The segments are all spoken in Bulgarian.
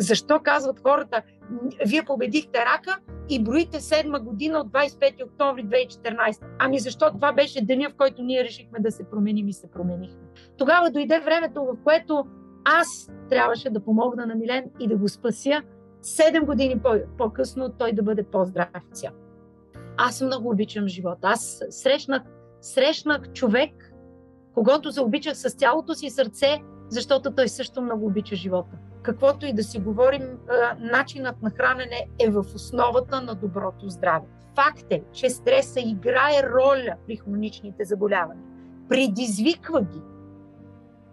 Защо казват хората, вие победихте рака и броите седма година от 25 октомври 2014. Ами защо това беше деня, в който ние решихме да се променим и се променихме. Тогава дойде времето, в което аз трябваше да помогна на Милен и да го спася. Седем години по-късно той да бъде по-здрав цял. Аз много обичам живота. Аз срещнах, срещнах човек, когато заобичах с цялото си сърце, защото той също много обича живота. Каквото и да си говорим, начинът на хранене е в основата на доброто здраве. Факт е, че стреса играе роля при хроничните заболявания. Предизвиква ги,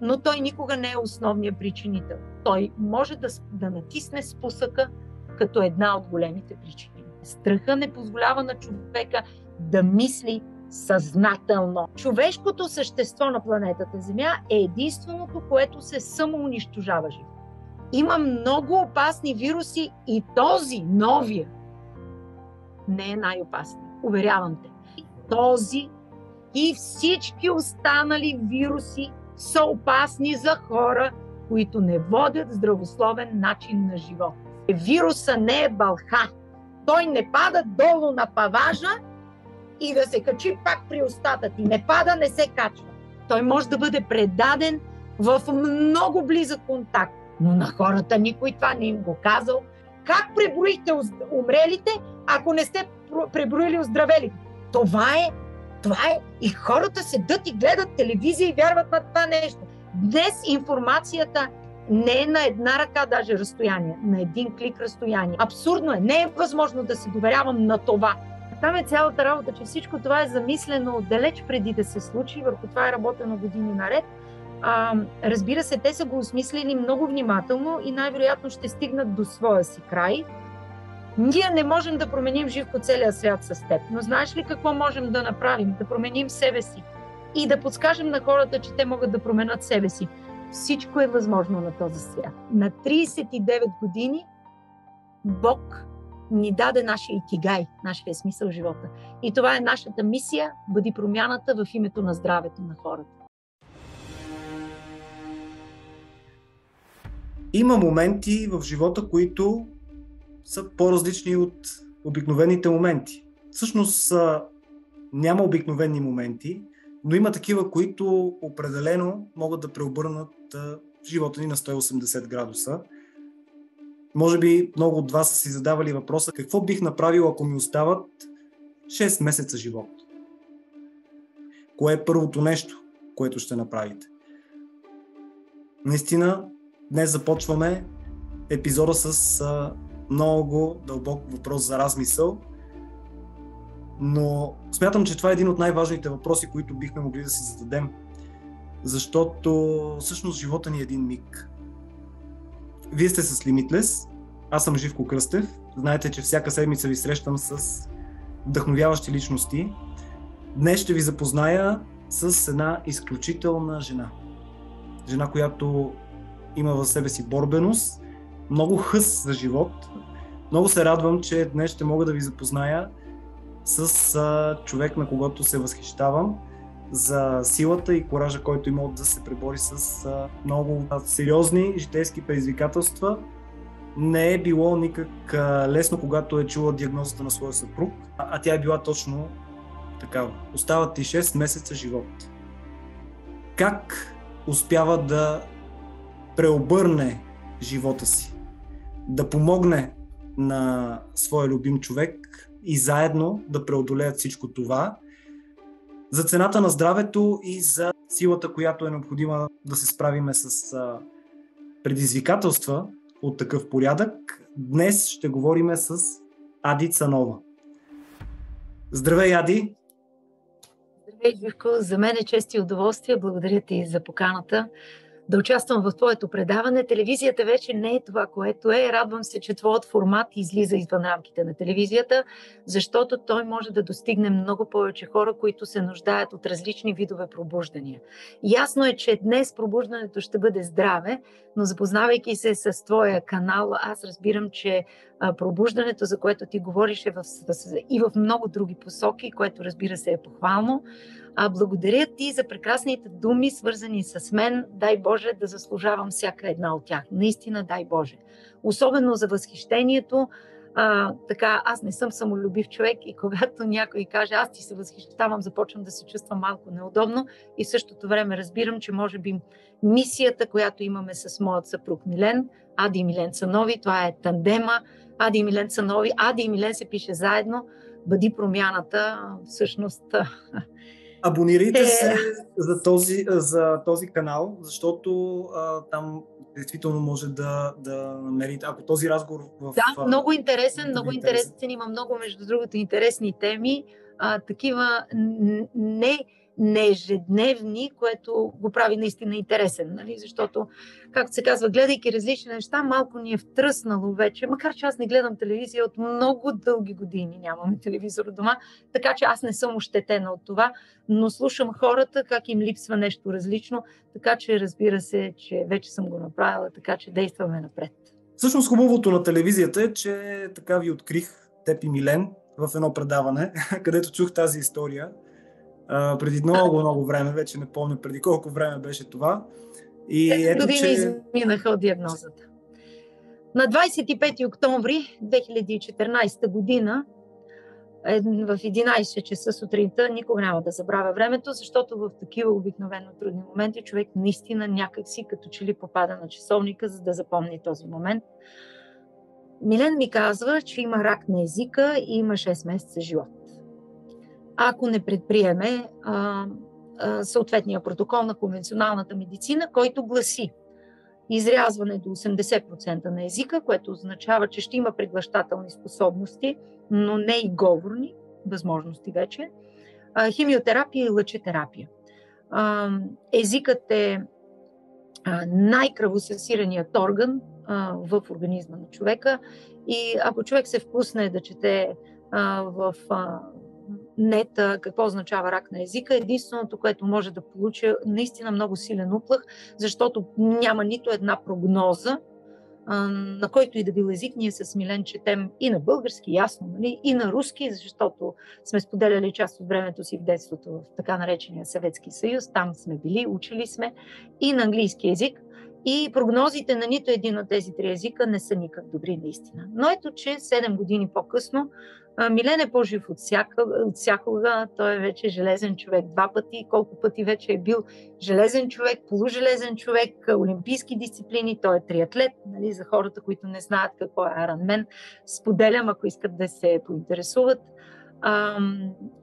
но той никога не е основният причинител. Той може да, да натисне спусъка като една от големите причини. Страха не позволява на човека да мисли съзнателно. Човешкото същество на планетата Земя е единственото, което се самоунищожава живо. Има много опасни вируси и този, новия, не е най-опасен. Уверявам те. Този и всички останали вируси са опасни за хора, които не водят здравословен начин на живот. Вируса не е бълха. Той не пада долу на паважа и да се качи пак при устата ти. Не пада, не се качва. Той може да бъде предаден в много близък контакт. Но на хората никой това не им го казал. Как преброихте умрелите, ако не сте преброили оздравелите? Това е, това е. И хората седат и гледат телевизия и вярват на това нещо. Днес информацията не е на една ръка даже разстояние, на един клик разстояние. Абсурдно е. Не е възможно да се доверявам на това. Там е цялата работа, че всичко това е замислено далеч преди да се случи, върху това е работено години наред. А, разбира се, те са го осмислили много внимателно и най-вероятно ще стигнат до своя си край. Ние не можем да променим живко целия свят с теб, но знаеш ли какво можем да направим? Да променим себе си и да подскажем на хората, че те могат да променят себе си. Всичко е възможно на този свят. На 39 години Бог ни даде нашия икигай, нашия смисъл живота. И това е нашата мисия, бъди промяната в името на здравето на хората. Има моменти в живота, които са по-различни от обикновените моменти. Всъщност няма обикновени моменти, но има такива, които определено могат да преобърнат живота ни на 180 градуса. Може би много от вас са си задавали въпроса какво бих направил, ако ми остават 6 месеца живот. Кое е първото нещо, което ще направите? Наистина, днес започваме епизода с а, много дълбок въпрос за размисъл, но смятам, че това е един от най-важните въпроси, които бихме могли да си зададем, защото всъщност живота ни е един миг. Вие сте с Limitless, аз съм Живко Кръстев. Знаете, че всяка седмица ви срещам с вдъхновяващи личности. Днес ще ви запозная с една изключителна жена. Жена, която има в себе си борбеност, много хъс за живот. Много се радвам, че днес ще мога да ви запозная с а, човек, на когото се възхищавам за силата и коража, който има да се пребори с а, много сериозни житейски предизвикателства. Не е било никак а, лесно, когато е чула диагнозата на своя съпруг, а, а тя е била точно такава. Остават ти 6 месеца живот. Как успява да преобърне живота си, да помогне на своя любим човек и заедно да преодолеят всичко това за цената на здравето и за силата, която е необходима да се справиме с предизвикателства от такъв порядък. Днес ще говорим с Ади Цанова. Здравей, Ади! Здравей, Живко! За мен е чест и удоволствие. Благодаря ти за поканата да участвам в твоето предаване. Телевизията вече не е това, което е. Радвам се, че твоят формат излиза извън рамките на телевизията, защото той може да достигне много повече хора, които се нуждаят от различни видове пробуждания. Ясно е, че днес пробуждането ще бъде здраве, но запознавайки се с твоя канал, аз разбирам, че пробуждането, за което ти говориш, е в, и в много други посоки, което разбира се е похвално А, благодаря ти за прекрасните думи, свързани с мен. Дай Боже да заслужавам всяка една от тях. Наистина, дай Боже. Особено за възхищението. А, така, аз не съм самолюбив човек и когато някой каже, аз ти се възхищавам, започвам да се чувствам малко неудобно и в същото време разбирам, че може би мисията, която имаме с моят съпруг Милен, Ади и Милен са нови, това е тандема, Ади и Милен са нови, Ади и Милен се пише заедно, бъди промяната, всъщност. Абонирайте е... се за този, за този канал, защото а, там действително може да, да намерите, ако този разговор в... Да, много интересен, много интересен, има много, между другото, интересни теми, а, такива не неежедневни, което го прави наистина интересен, нали? защото, както се казва, гледайки различни неща, малко ни е втръснало вече, макар че аз не гледам телевизия от много дълги години, нямаме телевизор дома, така че аз не съм ощетена от това, но слушам хората как им липсва нещо различно, така че разбира се, че вече съм го направила, така че действаме напред. Всъщност хубавото на телевизията е, че така ви открих, теб и Милен, в едно предаване, където чух тази история а, преди много, много време, вече не помня преди колко време беше това. И ето, години че... изминаха от диагнозата. На 25 октомври 2014 година в 11 часа сутринта, никога няма да забравя времето, защото в такива обикновено трудни моменти човек наистина някакси като че ли попада на часовника, за да запомни този момент. Милен ми казва, че има рак на езика и има 6 месеца живот ако не предприеме а, а, съответния протокол на конвенционалната медицина, който гласи изрязване до 80% на езика, което езначава, че ще има преглъщателни способности, но не и говорни възможности вече, а, химиотерапия и лъчетерапия. А, езикът е най-кръвосъсираният орган в организма на човека и ако човек се впусне да чете в нета какво означава рак на езика. Единственото, което може да получи наистина много силен уплах, защото няма нито една прогноза, на който и да бил език, ние с Милен четем и на български, ясно, нали? и на руски, защото сме споделяли част от времето си в детството в така наречения Съветски съюз, там сме били, учили сме, и на английски език. И прогнозите на нито един от тези три езика не са никак добри наистина. Но ето, че 7 години по-късно Милен е по-жив от, всяка, от всякога. Той е вече железен човек два пъти. Колко пъти вече е бил железен човек, полужелезен човек, олимпийски дисциплини. Той е триатлет. Нали, за хората, които не знаят какво е Аранмен, споделям, ако искат да се поинтересуват. А,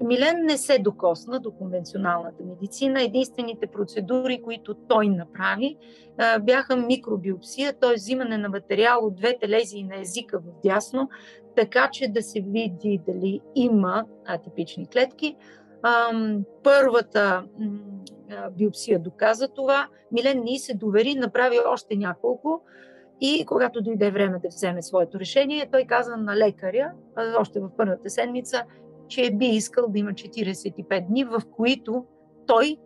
Милен не се докосна до конвенционалната медицина. Единствените процедури, които той направи, а, бяха микробиопсия, т.е. взимане на материал от двете лезии на езика в дясно, така че да се види дали има атипични клетки. А, първата биопсия доказа това. Милен ни се довери, направи още няколко. И когато дойде време да вземе своето решение, той каза на лекаря, още в първата седмица, че би искал да има 45 дни, в които той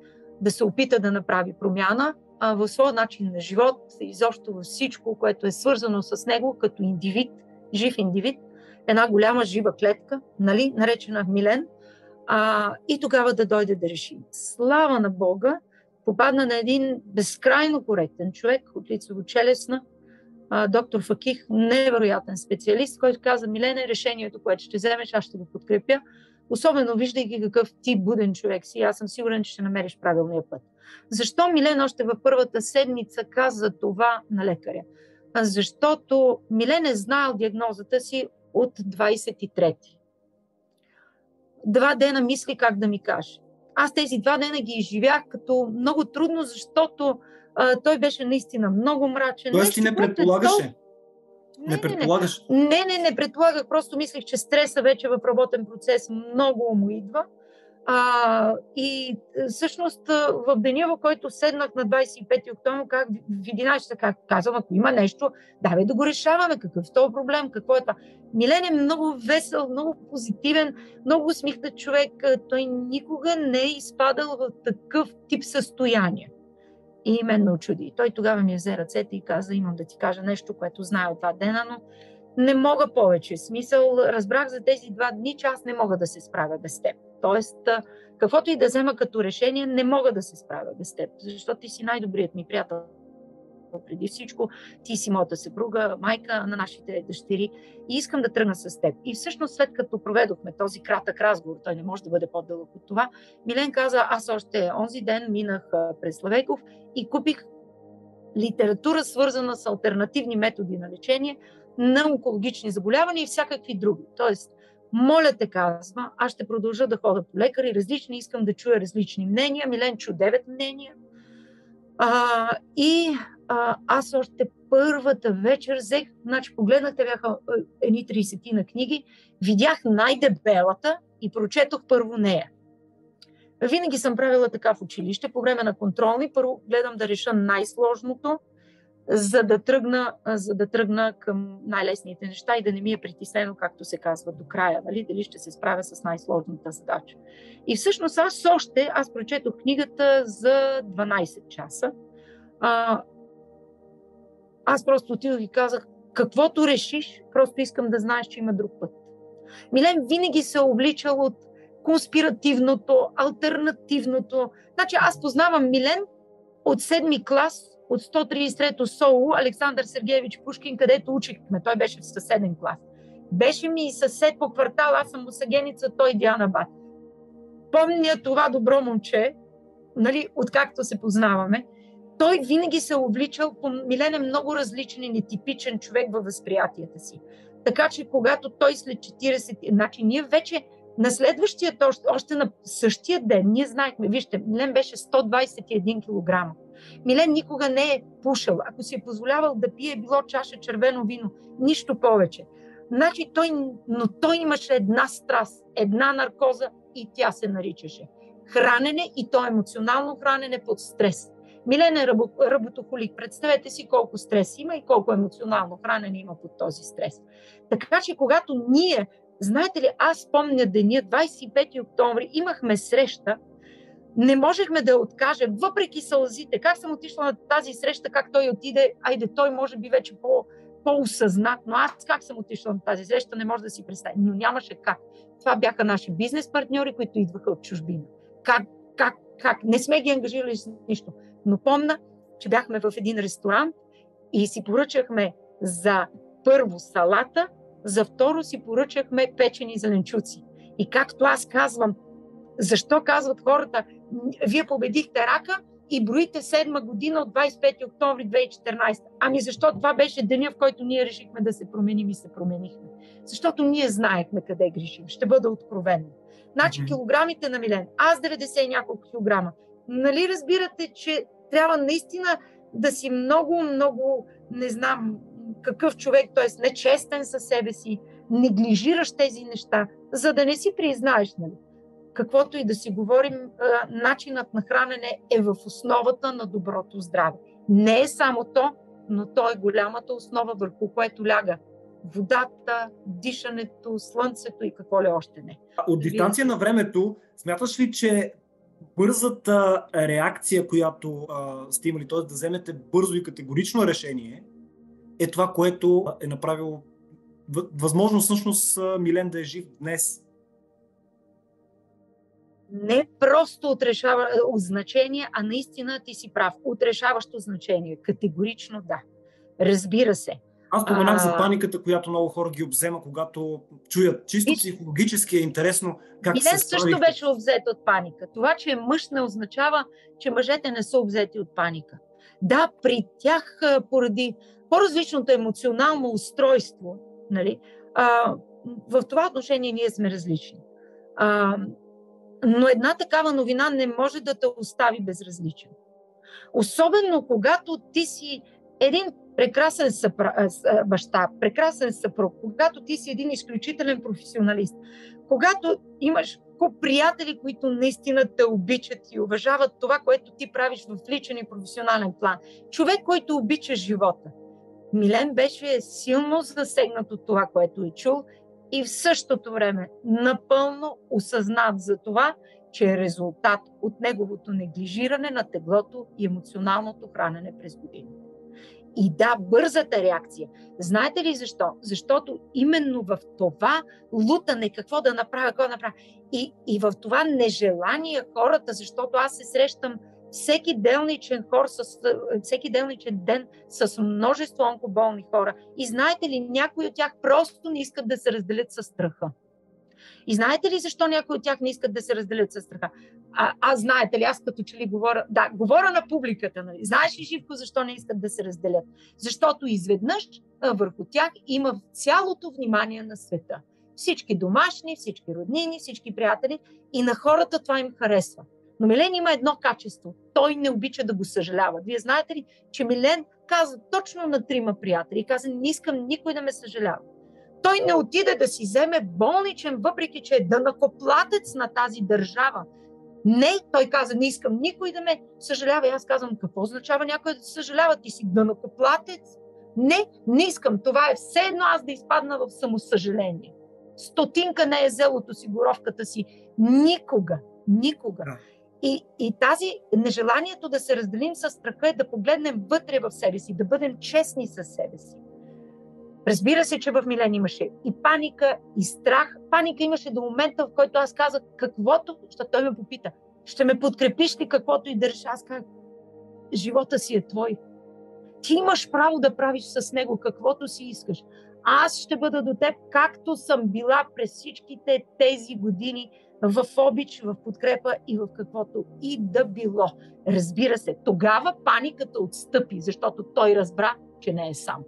да се опита да направи промяна а, в своя начин на живот, изобщо във всичко, което е свързано с него като индивид, жив индивид, една голяма жива клетка, нали, наречена Милен, а, и тогава да дойде да реши. Слава на Бога, попадна на един безкрайно коректен човек от доктор Факих, невероятен специалист, който каза, Милене, решението, което ще вземеш, аз ще го подкрепя. Особено виждайки какъв ти буден човек си, аз съм сигурен, че ще намериш правилния път. Защо Милен още във първата седмица каза това на лекаря? Защото Милен е знаел диагнозата си от 23-ти. Два дена мисли как да ми каже. Аз тези два дена ги изживях като много трудно, защото а, той беше наистина много мрачен. Тоест ти не предполагаше? Не, не предполагаш? Не, не, не, не предполагах. Просто мислих, че стреса вече в работен процес много му идва. А, и всъщност в деня, в който седнах на 25 октомври, как в 11 как казвам, ако има нещо, давай да го решаваме. Какъв е този проблем? Какво е това? Милен е много весел, много позитивен, много усмихнат човек. Той никога не е изпадал в такъв тип състояние. И мен ме очуди. Той тогава ми взе ръцете и каза, имам да ти кажа нещо, което знае от два дена, но не мога повече. Смисъл, разбрах за тези два дни, че аз не мога да се справя без теб. Тоест, каквото и да взема като решение, не мога да се справя без теб, защото ти си най-добрият ми приятел преди всичко. Ти си моята съпруга, майка на нашите дъщери и искам да тръгна с теб. И всъщност след като проведохме този кратък разговор, той не може да бъде по-дълъг от това, Милен каза, аз още онзи ден минах през Славейков и купих литература, свързана с альтернативни методи на лечение на онкологични заболявания и всякакви други. Тоест, моля те, казва, аз ще продължа да хода по лекари, различни, искам да чуя различни мнения. Милен чу девет мнения. А, и а, аз още първата вечер взех, значи погледнах, те бяха едни 30 на книги, видях най-дебелата и прочетох първо нея. Винаги съм правила така в училище, по време на контролни, първо гледам да реша най-сложното, за да тръгна, за да тръгна към най-лесните неща и да не ми е притеснено, както се казва, до края, нали? дали ще се справя с най-сложната задача. И всъщност аз още, аз прочетох книгата за 12 часа. А, аз просто отидох и казах, каквото решиш, просто искам да знаеш, че има друг път. Милен винаги се е обличал от конспиративното, альтернативното. Значи аз познавам Милен от седми клас, от 133-то СОУ, Александър Сергеевич Пушкин, където учихме. Той беше в съседен клас. Беше ми и съсед по квартал, аз съм Осагеница, той Диана Бат. Помня това добро момче, нали, откакто се познаваме той винаги се е обличал по Милен е много различен и нетипичен човек във възприятията си. Така че когато той след 40, значи ние вече на следващия, още, още на същия ден, ние знаехме, вижте, Милен беше 121 кг. Милен никога не е пушал. Ако си е позволявал да пие, било чаша червено вино, нищо повече. Значи той, но той имаше една страст, една наркоза и тя се наричаше хранене и то емоционално хранене под стрес. Милен е работохолик. Представете си колко стрес има и колко емоционално хранене има под този стрес. Така че, когато ние, знаете ли, аз помня деня, 25 октомври, имахме среща, не можехме да откажем, въпреки сълзите. Как съм отишла на тази среща, как той отиде, айде, той може би вече по, по-осъзнат, но аз как съм отишла на тази среща, не може да си представя. Но нямаше как. Това бяха наши бизнес партньори, които идваха от чужбина. Как, как, как? Не сме ги ангажирали с нищо. Но помна, че бяхме в един ресторант и си поръчахме за първо салата, за второ си поръчахме печени зеленчуци. И както аз казвам, защо казват хората, вие победихте рака и броите седма година от 25 октомври 2014. Ами защо това беше деня, в който ние решихме да се променим и се променихме? Защото ние знаехме къде грешим. Ще бъда откровен. Значи килограмите на Милен, аз 90 и няколко килограма. Нали разбирате, че трябва наистина да си много, много, не знам какъв човек, т.е. нечестен със себе си, неглижираш тези неща, за да не си признаеш, нали? Каквото и да си говорим, начинът на хранене е в основата на доброто здраве. Не е само то, но то е голямата основа, върху което ляга водата, дишането, слънцето и какво ли още не. От дистанция на времето, смяташ ли, че бързата реакция, която а, сте имали, т.е. да вземете бързо и категорично решение, е това, което е направило възможно всъщност Милен да е жив днес. Не просто отрешава значение, а наистина ти си прав. Отрешаващо значение. Категорично да. Разбира се. Аз споменах а... за паниката, която много хора ги обзема, когато чуят. Чисто психологически е интересно как Милен се също беше обзет от паника. Това, че е мъж не означава, че мъжете не са обзети от паника. Да, при тях поради по-различното емоционално устройство, нали, а, в това отношение ние сме различни. А, но една такава новина не може да те остави безразличен. Особено когато ти си един прекрасен съпра, баща, прекрасен съпруг, когато ти си един изключителен професионалист, когато имаш куп приятели, които наистина те обичат и уважават това, което ти правиш в личен и професионален план. Човек, който обича живота. Милен беше силно засегнат от това, което е чул и в същото време напълно осъзнат за това, че е резултат от неговото неглижиране на теглото и емоционалното хранене през годините. И да, бързата реакция. Знаете ли защо? Защото именно в това лутане, какво да направя, какво да направя, и, и в това нежелание хората, защото аз се срещам всеки делничен, хор с, всеки делничен ден с множество онкоболни хора. И знаете ли, някои от тях просто не искат да се разделят с страха. И знаете ли защо някои от тях не искат да се разделят с страха? А, а знаете ли, аз като че ли говоря, да, говоря на публиката, нали? Знаеш ли, Живко, защо не искат да се разделят? Защото изведнъж а, върху тях има цялото внимание на света. Всички домашни, всички роднини, всички приятели и на хората това им харесва. Но Милен има едно качество. Той не обича да го съжалява. Вие знаете ли, че Милен каза точно на трима приятели. Каза, не искам никой да ме съжалява. Той не отиде да си вземе болничен, въпреки че е дънакоплатец на тази държава. Не, той каза, не искам никой да ме съжалява. И аз казвам, какво означава някой да съжалява? Ти си дънакоплатец. Не, не искам. Това е все едно аз да изпадна в самосъжаление. Стотинка не е взел от осигуровката си. Никога. Никога. И, и тази нежеланието да се разделим с страха е да погледнем вътре в себе си, да бъдем честни с себе си. Разбира се, че в Милен имаше и паника, и страх. Паника имаше до момента, в който аз казах каквото, защото той ме попита, ще ме подкрепиш ли каквото и да? Аз казах, живота си е твой. Ти имаш право да правиш с него каквото си искаш. Аз ще бъда до теб, както съм била през всичките тези години в обич, в подкрепа и в каквото и да било. Разбира се, тогава паниката отстъпи, защото той разбра, че не е сам.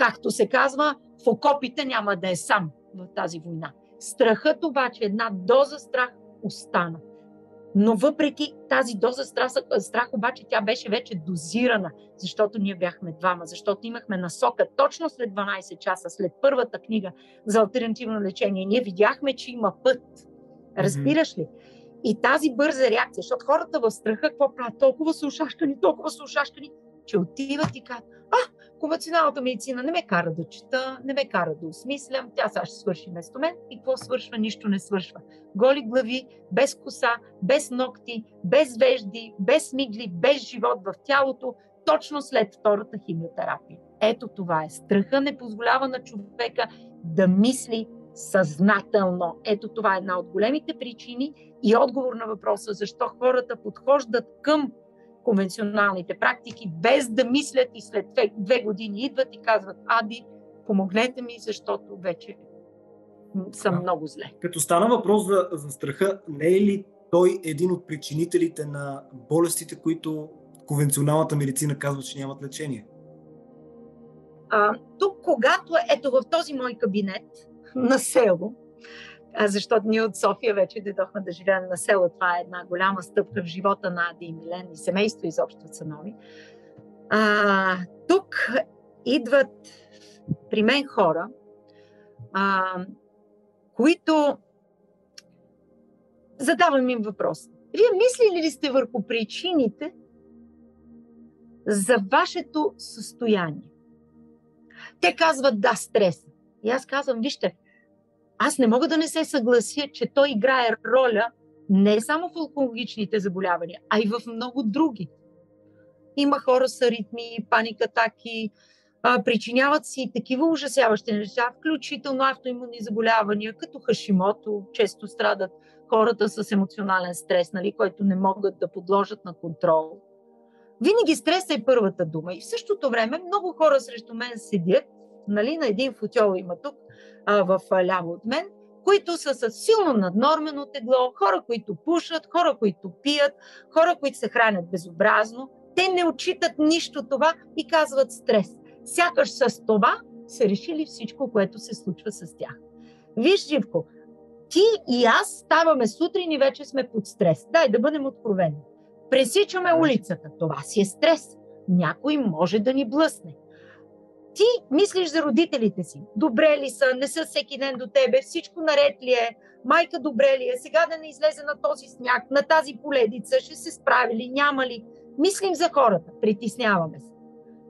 Както се казва, в окопите няма да е сам в тази война. Страхът обаче, една доза страх остана. Но въпреки тази доза страх, страх обаче тя беше вече дозирана, защото ние бяхме двама, защото имахме насока точно след 12 часа, след първата книга за альтернативно лечение. Ние видяхме, че има път. Разбираш ли? И тази бърза реакция, защото хората в страха какво правят? Толкова са ушашкани, толкова са ушашкани, че отиват и казват, а, конвенционалната медицина не ме кара да чета, не ме кара да осмислям, тя сега ще свърши вместо мен и какво свършва? Нищо не свършва. Голи глави, без коса, без ногти, без вежди, без мигли, без живот в тялото, точно след втората химиотерапия. Ето това е. Страха не позволява на човека да мисли съзнателно. Ето това е една от големите причини и отговор на въпроса защо хората подхождат към конвенционалните практики, без да мислят и след две, години идват и казват, Ади, помогнете ми, защото вече съм а, много зле. Като стана въпрос за, за страха, не е ли той един от причинителите на болестите, които конвенционалната медицина казва, че нямат лечение? А, тук, когато ето в този мой кабинет на село, защото ние от София вече дойдохме да живеем на село. Това е една голяма стъпка в живота на Ади и Милен и семейство изобщо в Цанови. А, тук идват при мен хора, а, които задавам им въпрос. Вие мислили ли сте върху причините за вашето състояние? Те казват да, стрес. И аз казвам, вижте, аз не мога да не се съглася, че той играе роля не само в онкологичните заболявания, а и в много други. Има хора с аритми, паникатаки, а, причиняват си такива ужасяващи неща, включително автоимунни заболявания, като хашимото, често страдат хората с емоционален стрес, нали, който не могат да подложат на контрол. Винаги стресът е първата дума. И в същото време много хора срещу мен седят, нали, на един футьол има тук, а, в ляво от мен, които са с силно наднормено тегло, хора, които пушат, хора, които пият, хора, които се хранят безобразно. Те не отчитат нищо това и казват стрес. Сякаш с това са решили всичко, което се случва с тях. Виж, Живко, ти и аз ставаме сутрин и вече сме под стрес. Дай да бъдем откровени. Пресичаме улицата. Това си е стрес. Някой може да ни блъсне ти мислиш за родителите си. Добре ли са, не са всеки ден до тебе, всичко наред ли е, майка добре ли е, сега да не излезе на този сняг, на тази поледица, ще се справи ли, няма ли. Мислим за хората, притесняваме се.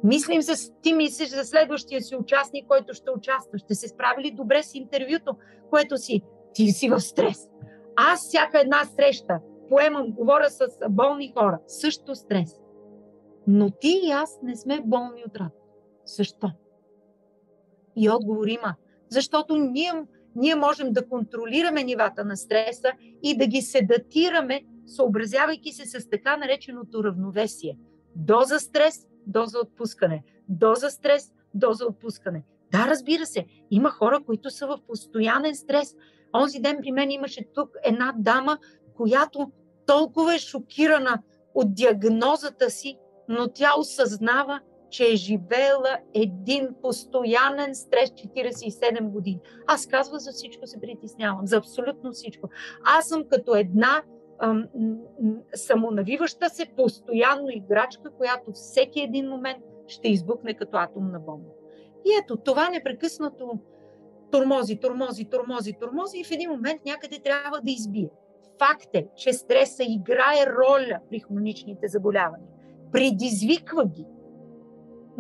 Мислим за, ти мислиш за следващия си участник, който ще участва. Ще се справи ли добре с интервюто, което си? Ти си в стрес. Аз всяка една среща поемам, говоря с болни хора, също стрес. Но ти и аз не сме болни от рак. Защо? И отговор има. Защото ние, ние можем да контролираме нивата на стреса и да ги седатираме, съобразявайки се с така нареченото равновесие. Доза стрес, доза отпускане. Доза стрес, доза отпускане. Да, разбира се, има хора, които са в постоянен стрес. Онзи ден при мен имаше тук една дама, която толкова е шокирана от диагнозата си, но тя осъзнава, че е живеела един постоянен стрес 47 години. Аз казва за всичко се притеснявам, за абсолютно всичко. Аз съм като една ам, самонавиваща се постоянно играчка, която всеки един момент ще избухне като атомна бомба. И ето, това непрекъснато тормози, тормози, тормози, тормози и в един момент някъде трябва да избие. Факт е, че стреса играе роля при хроничните заболявания. Предизвиква ги,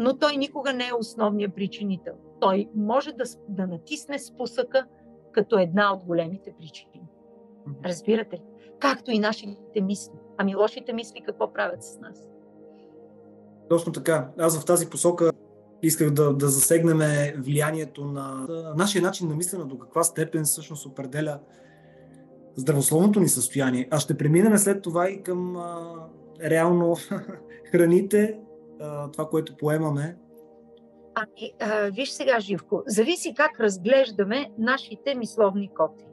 но той никога не е основният причинител. Той може да, да натисне спусъка като една от големите причини. Разбирате ли? Както и нашите мисли. Ами лошите мисли какво правят с нас? Точно така. Аз в тази посока исках да, да засегнем влиянието на нашия начин на мислене, до каква степен всъщност определя здравословното ни състояние. А ще преминем след това и към а, реално храните, това, което поемаме. Ами, а, виж сега, Живко, зависи как разглеждаме нашите мисловни коти.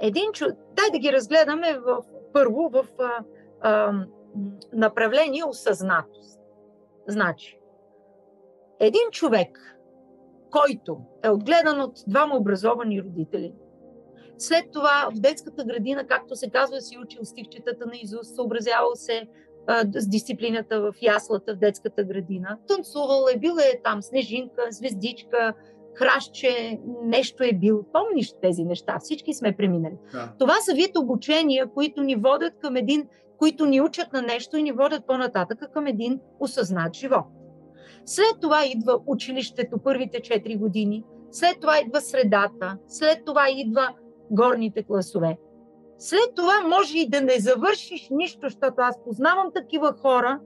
Един чу... Дай да ги разгледаме в, първо в а, а, направление осъзнатост. Значи, един човек, който е отгледан от двама образовани родители, след това в детската градина, както се казва, си учил стихчетата на Изус, съобразявал се с дисциплината в яслата в детската градина. Танцувал е, бил е там снежинка, звездичка, хращче, нещо е бил. Помниш тези неща? Всички сме преминали. Да. Това са вид обучения, които ни водят към един, които ни учат на нещо и ни водят по-нататък към един осъзнат живот. След това идва училището първите 4 години, след това идва средата, след това идва горните класове. След това може и да не завършиш нищо, защото аз познавам такива хора,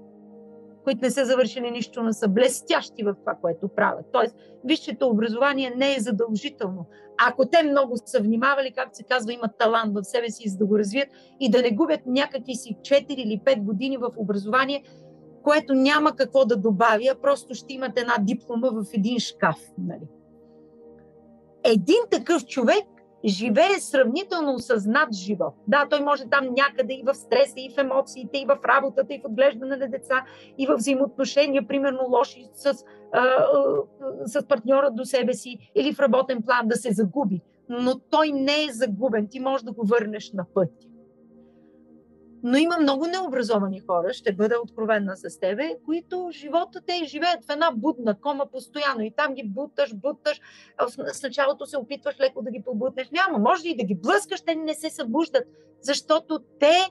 които не са завършили нищо, но са блестящи в това, което правят. Тоест, висшето образование не е задължително. Ако те много са внимавали, както се казва, имат талант в себе си, за да го развият и да не губят някакви си 4 или 5 години в образование, което няма какво да добавя, просто ще имат една диплома в един шкаф. Нали? Един такъв човек живее сравнително осъзнат живот. Да, той може там някъде и в стреса, и в емоциите, и в работата, и в отглеждане на деца, и в взаимоотношения, примерно лоши с, а, а, с партньора до себе си, или в работен план да се загуби. Но той не е загубен. Ти можеш да го върнеш на пътя. Но има много необразовани хора, ще бъда откровенна с тебе, които живота те живеят в една будна кома постоянно и там ги буташ, буташ. В началото се опитваш леко да ги побутнеш. Няма, може и да ги блъскаш, те не се събуждат, защото те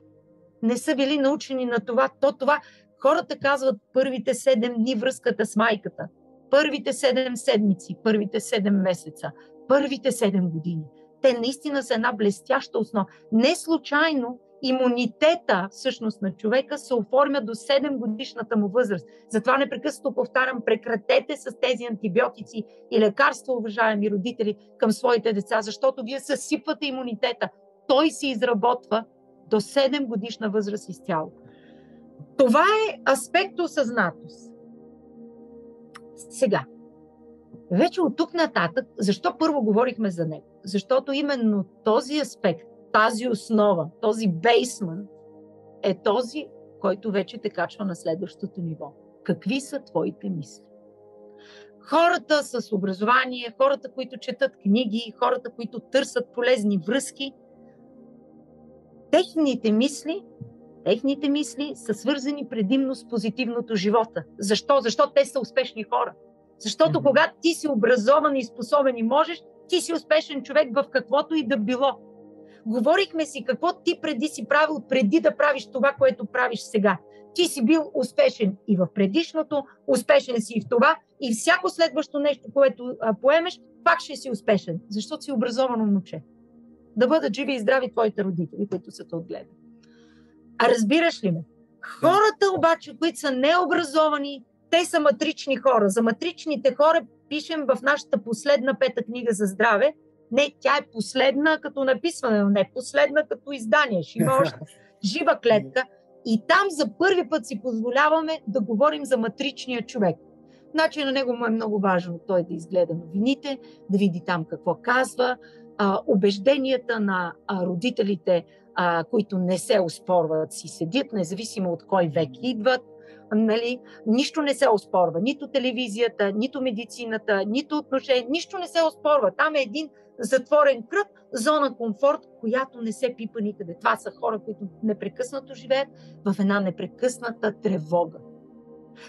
не са били научени на това. То това хората казват първите седем дни връзката с майката, първите седем седмици, първите седем месеца, първите седем години. Те наистина са една блестяща основа. Не случайно имунитета всъщност на човека се оформя до 7 годишната му възраст. Затова непрекъснато повтарям, прекратете с тези антибиотици и лекарства, уважаеми родители, към своите деца, защото вие съсипвате имунитета. Той се изработва до 7 годишна възраст изцяло. Това е аспект осъзнатост. Сега, вече от тук нататък, защо първо говорихме за него? Защото именно този аспект тази основа, този бейсмент е този, който вече те качва на следващото ниво. Какви са твоите мисли? Хората с образование, хората, които четат книги, хората, които търсят полезни връзки, техните мисли, техните мисли са свързани предимно с позитивното живота. Защо? Защо те са успешни хора. Защото когато ти си образован и способен и можеш, ти си успешен човек в каквото и да било. Говорихме си какво ти преди си правил, преди да правиш това, което правиш сега. Ти си бил успешен и в предишното, успешен си и в това, и всяко следващо нещо, което а, поемеш, пак ще си успешен, защото си образовано момче. Да бъдат живи и здрави твоите родители, които са те отгледали. А разбираш ли ме? Хората обаче, които са необразовани, те са матрични хора. За матричните хора пишем в нашата последна пета книга за здраве. Не, тя е последна като написване, но не последна като издание. Ще има още жива клетка. И там за първи път си позволяваме да говорим за матричния човек. Значи на него му е много важно той да изгледа новините, да види там какво казва, а, убежденията на а, родителите, а, които не се оспорват, си седят, независимо от кой век идват. Нали? Нищо не се оспорва. Нито телевизията, нито медицината, нито отношение. Нищо не се оспорва. Там е един затворен кръг, зона комфорт, която не се пипа никъде. Това са хора, които непрекъснато живеят в една непрекъсната тревога.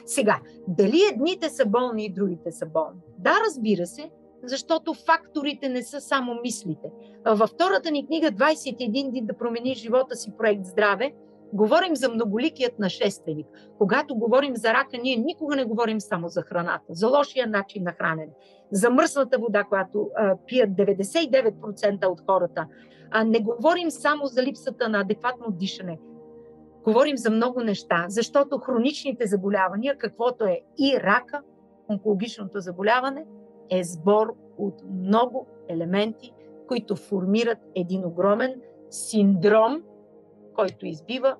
Сега, дали едните са болни и другите са болни? Да, разбира се, защото факторите не са само мислите. Във втората ни книга 21 дни да промени живота си проект Здраве, говорим за многоликият нашественик. Когато говорим за рака, ние никога не говорим само за храната, за лошия начин на хранене, за мръсната вода, която а, пият 99% от хората. А, не говорим само за липсата на адекватно дишане. Говорим за много неща, защото хроничните заболявания, каквото е и рака, онкологичното заболяване, е сбор от много елементи, които формират един огромен синдром, който избива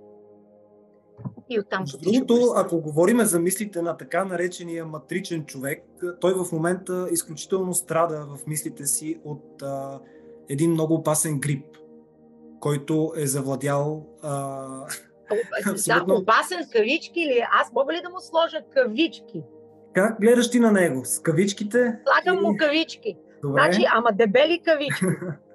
и оттам Другото, ако говорим за мислите на така наречения матричен човек, той в момента изключително страда в мислите си от а, един много опасен грип, който е завладял а, абсолютно... Да, опасен с кавички или аз мога ли да му сложа кавички? Как гледаш ти на него? С кавичките? Слагам му кавички. Добре. Значи, ама дебели кавички.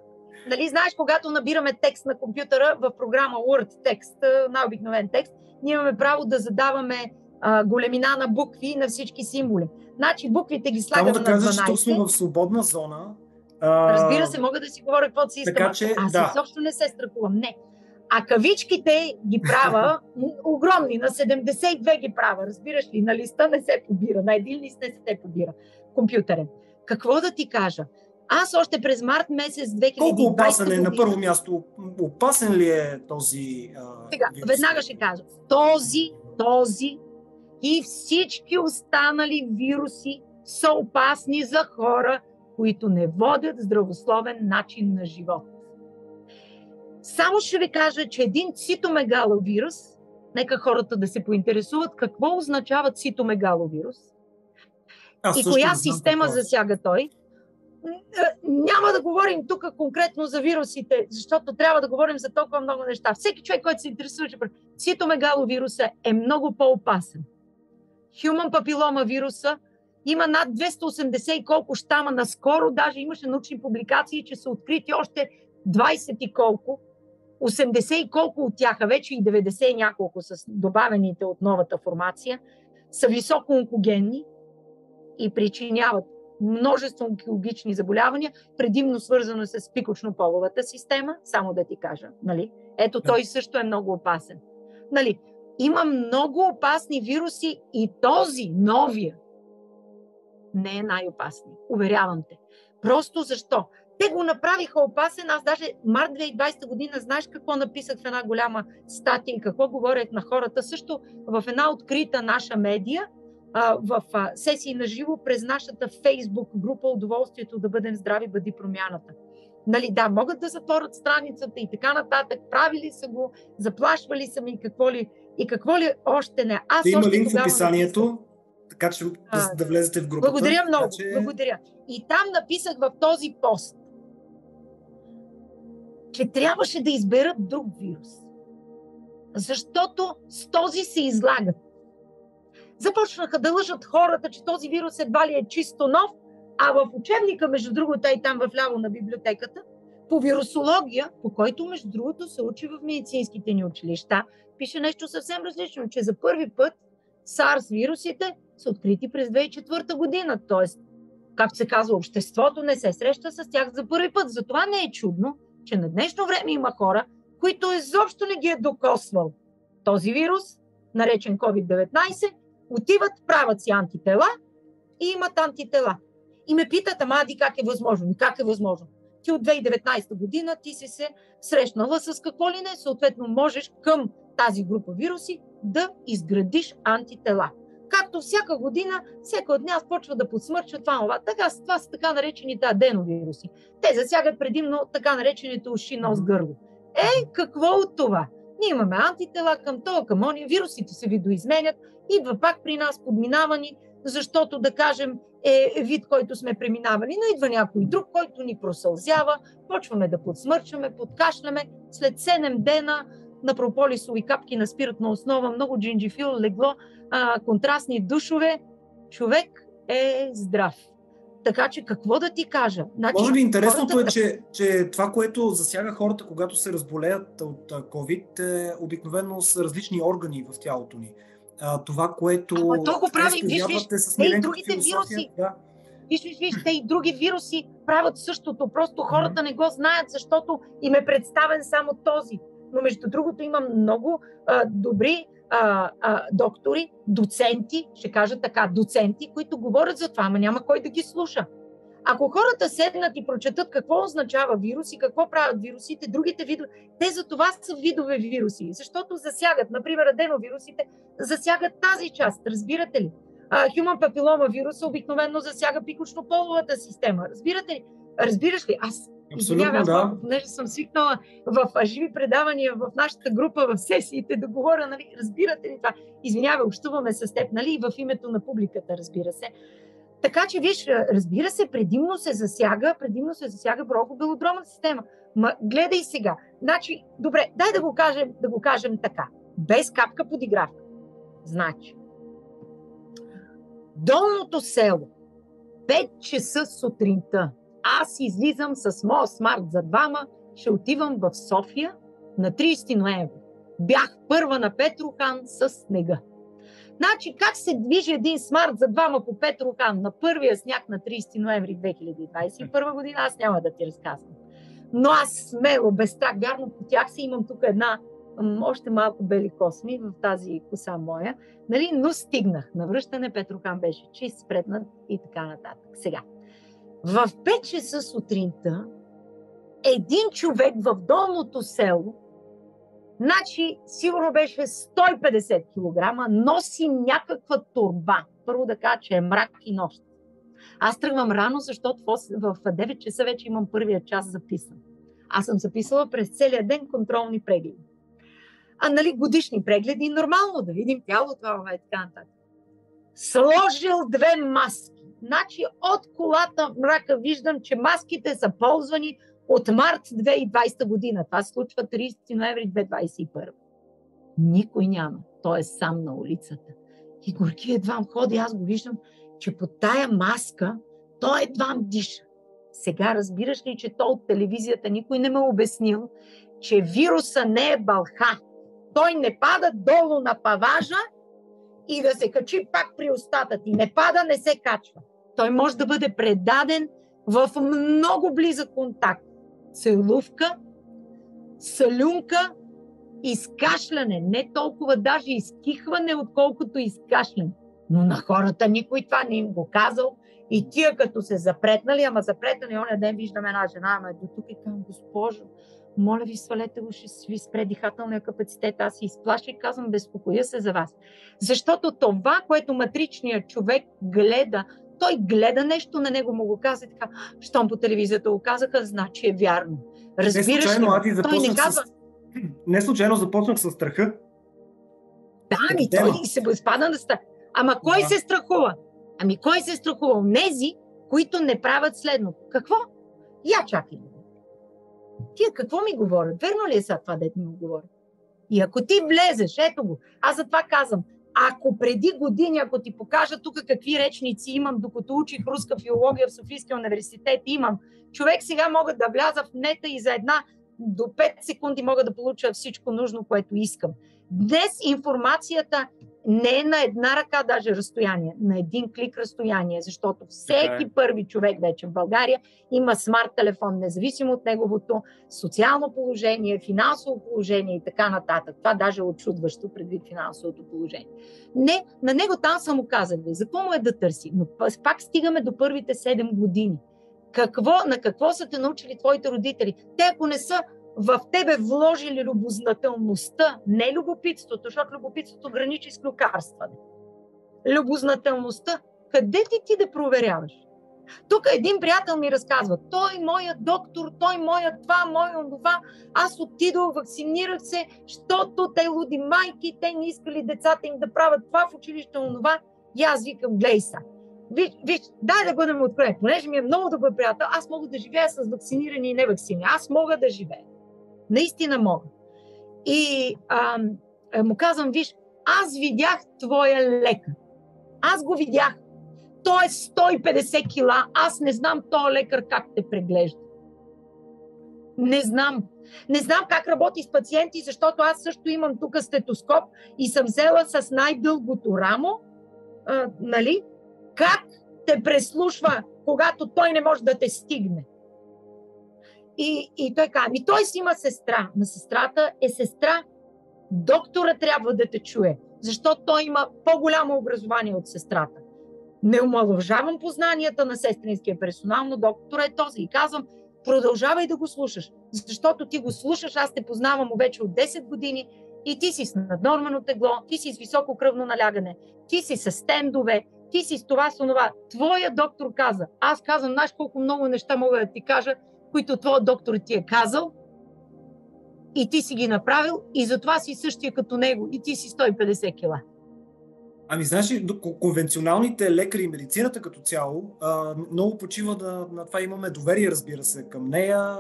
нали, знаеш, когато набираме текст на компютъра в програма Word текст, най-обикновен текст, ние имаме право да задаваме а, големина на букви на всички символи. Значи буквите ги слагаме Само да кажа, че тук сме в свободна зона. А... Разбира се, мога да си говоря каквото си искам. Така, че, Аз да. изобщо не се страхувам. Не. А кавичките ги права огромни, на 72 ги права, разбираш ли, на листа не се побира, на един лист не се побира, компютърен. Какво да ти кажа? Аз още през март месец 2020 Колко опасен е на първо място? Опасен ли е този а, Сега, вирус? веднага ще кажа. Този, този и всички останали вируси са опасни за хора, които не водят здравословен начин на живот. Само ще ви кажа, че един цитомегаловирус, нека хората да се поинтересуват какво означава цитомегаловирус Аз и коя система какво. засяга той. Няма да говорим тук конкретно за вирусите, защото трябва да говорим за толкова много неща. Всеки човек, който се интересува, че цитомегаловируса е много по-опасен. Human папилома вируса има над 280 и колко щама наскоро, даже имаше научни публикации, че са открити още 20 и колко 80 и колко от тях, вече и 90 и няколко с добавените от новата формация, са високо онкогенни и причиняват множество онкологични заболявания, предимно свързано с пикочно-половата система, само да ти кажа. Нали? Ето той също е много опасен. Нали? Има много опасни вируси и този, новия, не е най-опасни. Уверявам те. Просто защо? Те го направиха опасен. Аз даже март 2020 година, знаеш какво написах в една голяма статия и какво говорят на хората. Също в една открита наша медия, в сесии на живо през нашата фейсбук група Удоволствието да бъдем здрави, бъди промяната. Нали, да, могат да затворят страницата и така нататък. Правили са го, заплашвали са ми и какво ли, и какво ли още не. Аз има линк в описанието, така че да, да влезете в групата. Благодаря много, че... благодаря. И там написах в този пост че трябваше да изберат друг вирус. Защото с този се излагат. Започнаха да лъжат хората, че този вирус едва ли е чисто нов, а в учебника, между другото, и там в ляво на библиотеката, по вирусология, по който, между другото, се учи в медицинските ни училища, пише нещо съвсем различно, че за първи път SARS вирусите са открити през 2004 година. Тоест, както се казва, обществото не се среща с тях за първи път. Затова не е чудно, че на днешно време има хора, които изобщо не ги е докосвал този вирус, наречен COVID-19, отиват, правят си антитела и имат антитела. И ме питат, ама Ади, как е възможно? Как е възможно? Ти от 2019 година ти си се срещнала с какво ли не, съответно можеш към тази група вируси да изградиш антитела. както всяка година, всеки от нас почва да подсмърчва това, това. Така, това са така наречените аденовируси. Те засягат предимно така наречените уши, нос, гърло. Е, какво от това? Ние имаме антитела към това, към ония. Вирусите се видоизменят, идва пак при нас подминавани, защото, да кажем, е вид, който сме преминавали, но идва някой друг, който ни просълзява, почваме да подсмърчваме, подкашляме. След 7 дена на прополисови капки на спиртна основа, много джинджифил, легло, а, контрастни душове, човек е здрав. Така че какво да ти кажа? Значи, Може би интересното хората... е, че, че това, което засяга хората, когато се разболеят от COVID, е, обикновено са различни органи в тялото ни. А, това, което. Ама то го прави, виж, виж, те и другите вируси. Да. Виж, виж, виж, те и други вируси правят същото. Просто хората не го знаят, защото им е представен само този. Но между другото има много а, добри а, а, доктори, доценти, ще кажа така, доценти, които говорят за това, ама няма кой да ги слуша. Ако хората седнат и прочетат какво означава вирус и какво правят вирусите, другите видове, те за това са видове вируси, защото засягат, например, аденовирусите, засягат тази част, разбирате ли? Human papilloma вируса обикновено засяга пикочно-половата система, разбирате ли? Разбираш ли? Аз Абсолютно, да. понеже съм свикнала в живи предавания в нашата група, в сесиите да говоря, нали, разбирате ли това? Извинявай, общуваме с теб, нали, и в името на публиката, разбира се. Така че, виж, разбира се, предимно се засяга, предимно се засяга бронхобелодромната система. Ма, гледай сега. Значи, добре, дай да го кажем, да го кажем така. Без капка подигравка. Значи, долното село, 5 часа сутринта, аз излизам с моя смарт за двама, ще отивам в София на 30 ноември. Бях първа на Петрохан с снега. Значи, как се движи един смарт за двама по Петрохан на първия сняг на 30 ноември 2021 година, аз няма да ти разказвам. Но аз смело, без страх, вярно, по тях си имам тук една още малко бели косми в тази коса моя, нали? но стигнах. На връщане Петрохан беше чист, спретнат и така нататък. Сега, в 5 часа сутринта един човек в долното село, значи сигурно беше 150 кг, носи някаква турба. Първо да кажа, че е мрак и нощ. Аз тръгвам рано, защото в 9 часа вече имам първия час записан. Аз съм записала през целия ден контролни прегледи. А нали годишни прегледи, нормално да видим тялото, това и така нататък. Сложил две маски Значи от колата в мрака виждам, че маските са ползвани от март 2020 година. Това се случва 30 ноември 2021. Никой няма. Той е сам на улицата. И горки едвам ходи, аз го виждам, че под тая маска той едвам диша. Сега разбираш ли, че то от телевизията никой не ме е обяснил, че вируса не е бълха. Той не пада долу на паважа и да се качи пак при устата ти. Не пада, не се качва. Той може да бъде предаден в много близък контакт. Целувка, салюнка, изкашляне. Не толкова даже изкихване, отколкото изкашляне. Но на хората никой това не им го казал. И тия като се запретнали, ама запретнали, оня ден виждаме една жена, ама до тук и към госпожо, моля ви, свалете го, ще ви спре дихателния капацитет. Аз се изплаша и казвам, безпокоя се за вас. Защото това, което матричният човек гледа той гледа нещо, на него му го каза така, щом по телевизията го казаха, значи е вярно. Разбираш не случайно, ли? Той не казва... С... Не случайно започнах с страха. Да, ами той се го изпада на страх. Ама кой да. се страхува? Ами кой се страхува? Нези, които не правят следното. Какво? Я чакай. Тия какво ми говорят? Верно ли е сега това, дете ми го говорят? И ако ти влезеш, ето го, аз за това казвам, ако преди години, ако ти покажа тук какви речници имам, докато учих руска филология в Софийския университет, имам, човек сега мога да вляза в нета и за една до 5 секунди мога да получа всичко нужно, което искам. Днес информацията не е на една ръка даже разстояние, на един клик разстояние, защото всеки първи човек вече в България има смарт телефон, независимо от неговото социално положение, финансово положение и така нататък. Това даже е очудващо предвид финансовото положение. Не, на него там са му казали, за какво му е да търси, но пак стигаме до първите 7 години. Какво, на какво са те научили твоите родители? Те ако не са в тебе вложили любознателността, не любопитството, защото любопитството граничи с клюкарстване. любознателността. Къде ти ти да проверяваш? Тук един приятел ми разказва, той моят доктор, той моят това, моят това. Аз отидох, вакцинирах се, защото те луди майки, те не искали децата им да правят това в училище, онова. И аз викам, глей са. Виж, виж, дай да бъдем откровени. Понеже ми е много добър приятел, аз мога да живея с вакцинирани и невакцинирани. Аз мога да живея. Наистина мога. И а, му казвам, виж, аз видях твоя лекар. Аз го видях. Той е 150 кила. Аз не знам този лекар как те преглежда. Не знам. Не знам как работи с пациенти, защото аз също имам тук стетоскоп и съм взела с най-дългото рамо, а, нали, как те преслушва, когато той не може да те стигне. И, и той казва, ми той си има сестра. На сестрата е сестра. Доктора трябва да те чуе, защото той има по-голямо образование от сестрата. Не омалъжавам познанията на сестринския персонал, но доктора е този. И казвам, продължавай да го слушаш, защото ти го слушаш, аз те познавам вече от 10 години и ти си с наднормено тегло, ти си с високо кръвно налягане, ти си с стендове, ти си с това, с това. Твоя доктор каза. Аз казвам, знаеш колко много неща мога да ти кажа, които твоя доктор ти е казал и ти си ги направил и затова си същия като него и ти си 150 кила. Ами, знаеш ли, конвенционалните лекари и медицината като цяло а, много почива на, на това. Имаме доверие, разбира се, към нея.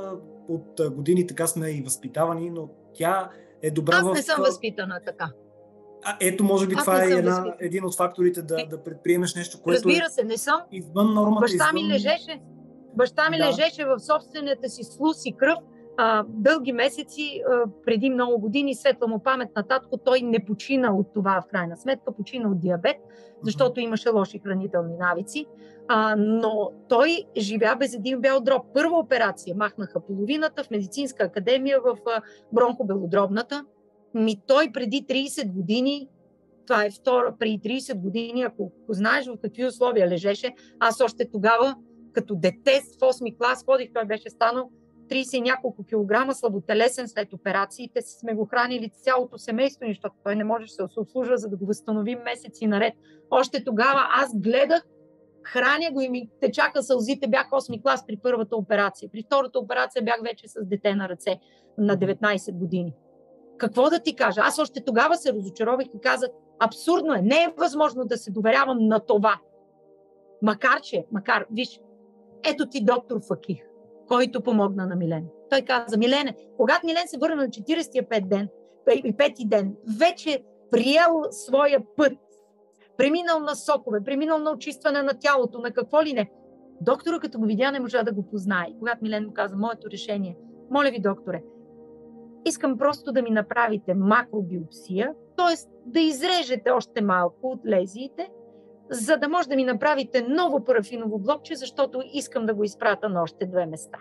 От години така сме и възпитавани, но тя е добра Аз в... Не съм възпитана така. А, ето, може би Аз това е една, един от факторите да, да предприемеш нещо, което Разбира се, не съм. Извън нормата. Баща извън... ми лежеше, баща ми да. лежеше в собствената си слус и кръв а, дълги месеци, а, преди много години, светла му памет на татко, той не почина от това в крайна сметка, почина от диабет, защото имаше лоши хранителни навици. А, но той живя без един бял дроб. Първа операция махнаха половината в медицинска академия в бронхобелодробната. Ми той преди 30 години, това е втора, преди 30 години, ако знаеш в какви условия лежеше, аз още тогава, като дете в 8 клас ходих, той беше станал 30 и няколко килограма, слаботелесен след операциите, сме го хранили цялото семейство, защото той не можеше да се обслужва, за да го възстановим месеци наред. Още тогава аз гледах, храня го и ми течаха сълзите, бях 8 клас при първата операция. При втората операция бях вече с дете на ръце на 19 години. Какво да ти кажа? Аз още тогава се разочаровах и казах, абсурдно е, не е възможно да се доверявам на това. Макар че, макар, виж, ето ти доктор Факих който помогна на Милен. Той каза, Милене, когато Милен се върна на 45 ден, и пети ден, вече приел своя път, преминал на сокове, преминал на очистване на тялото, на какво ли не. Доктора, като го видя, не можа да го познае. Когато Милен му каза, моето решение, моля ви, докторе, искам просто да ми направите макробиопсия, т.е. да изрежете още малко от лезиите за да може да ми направите ново парафиново блокче, защото искам да го изпрата на още две места.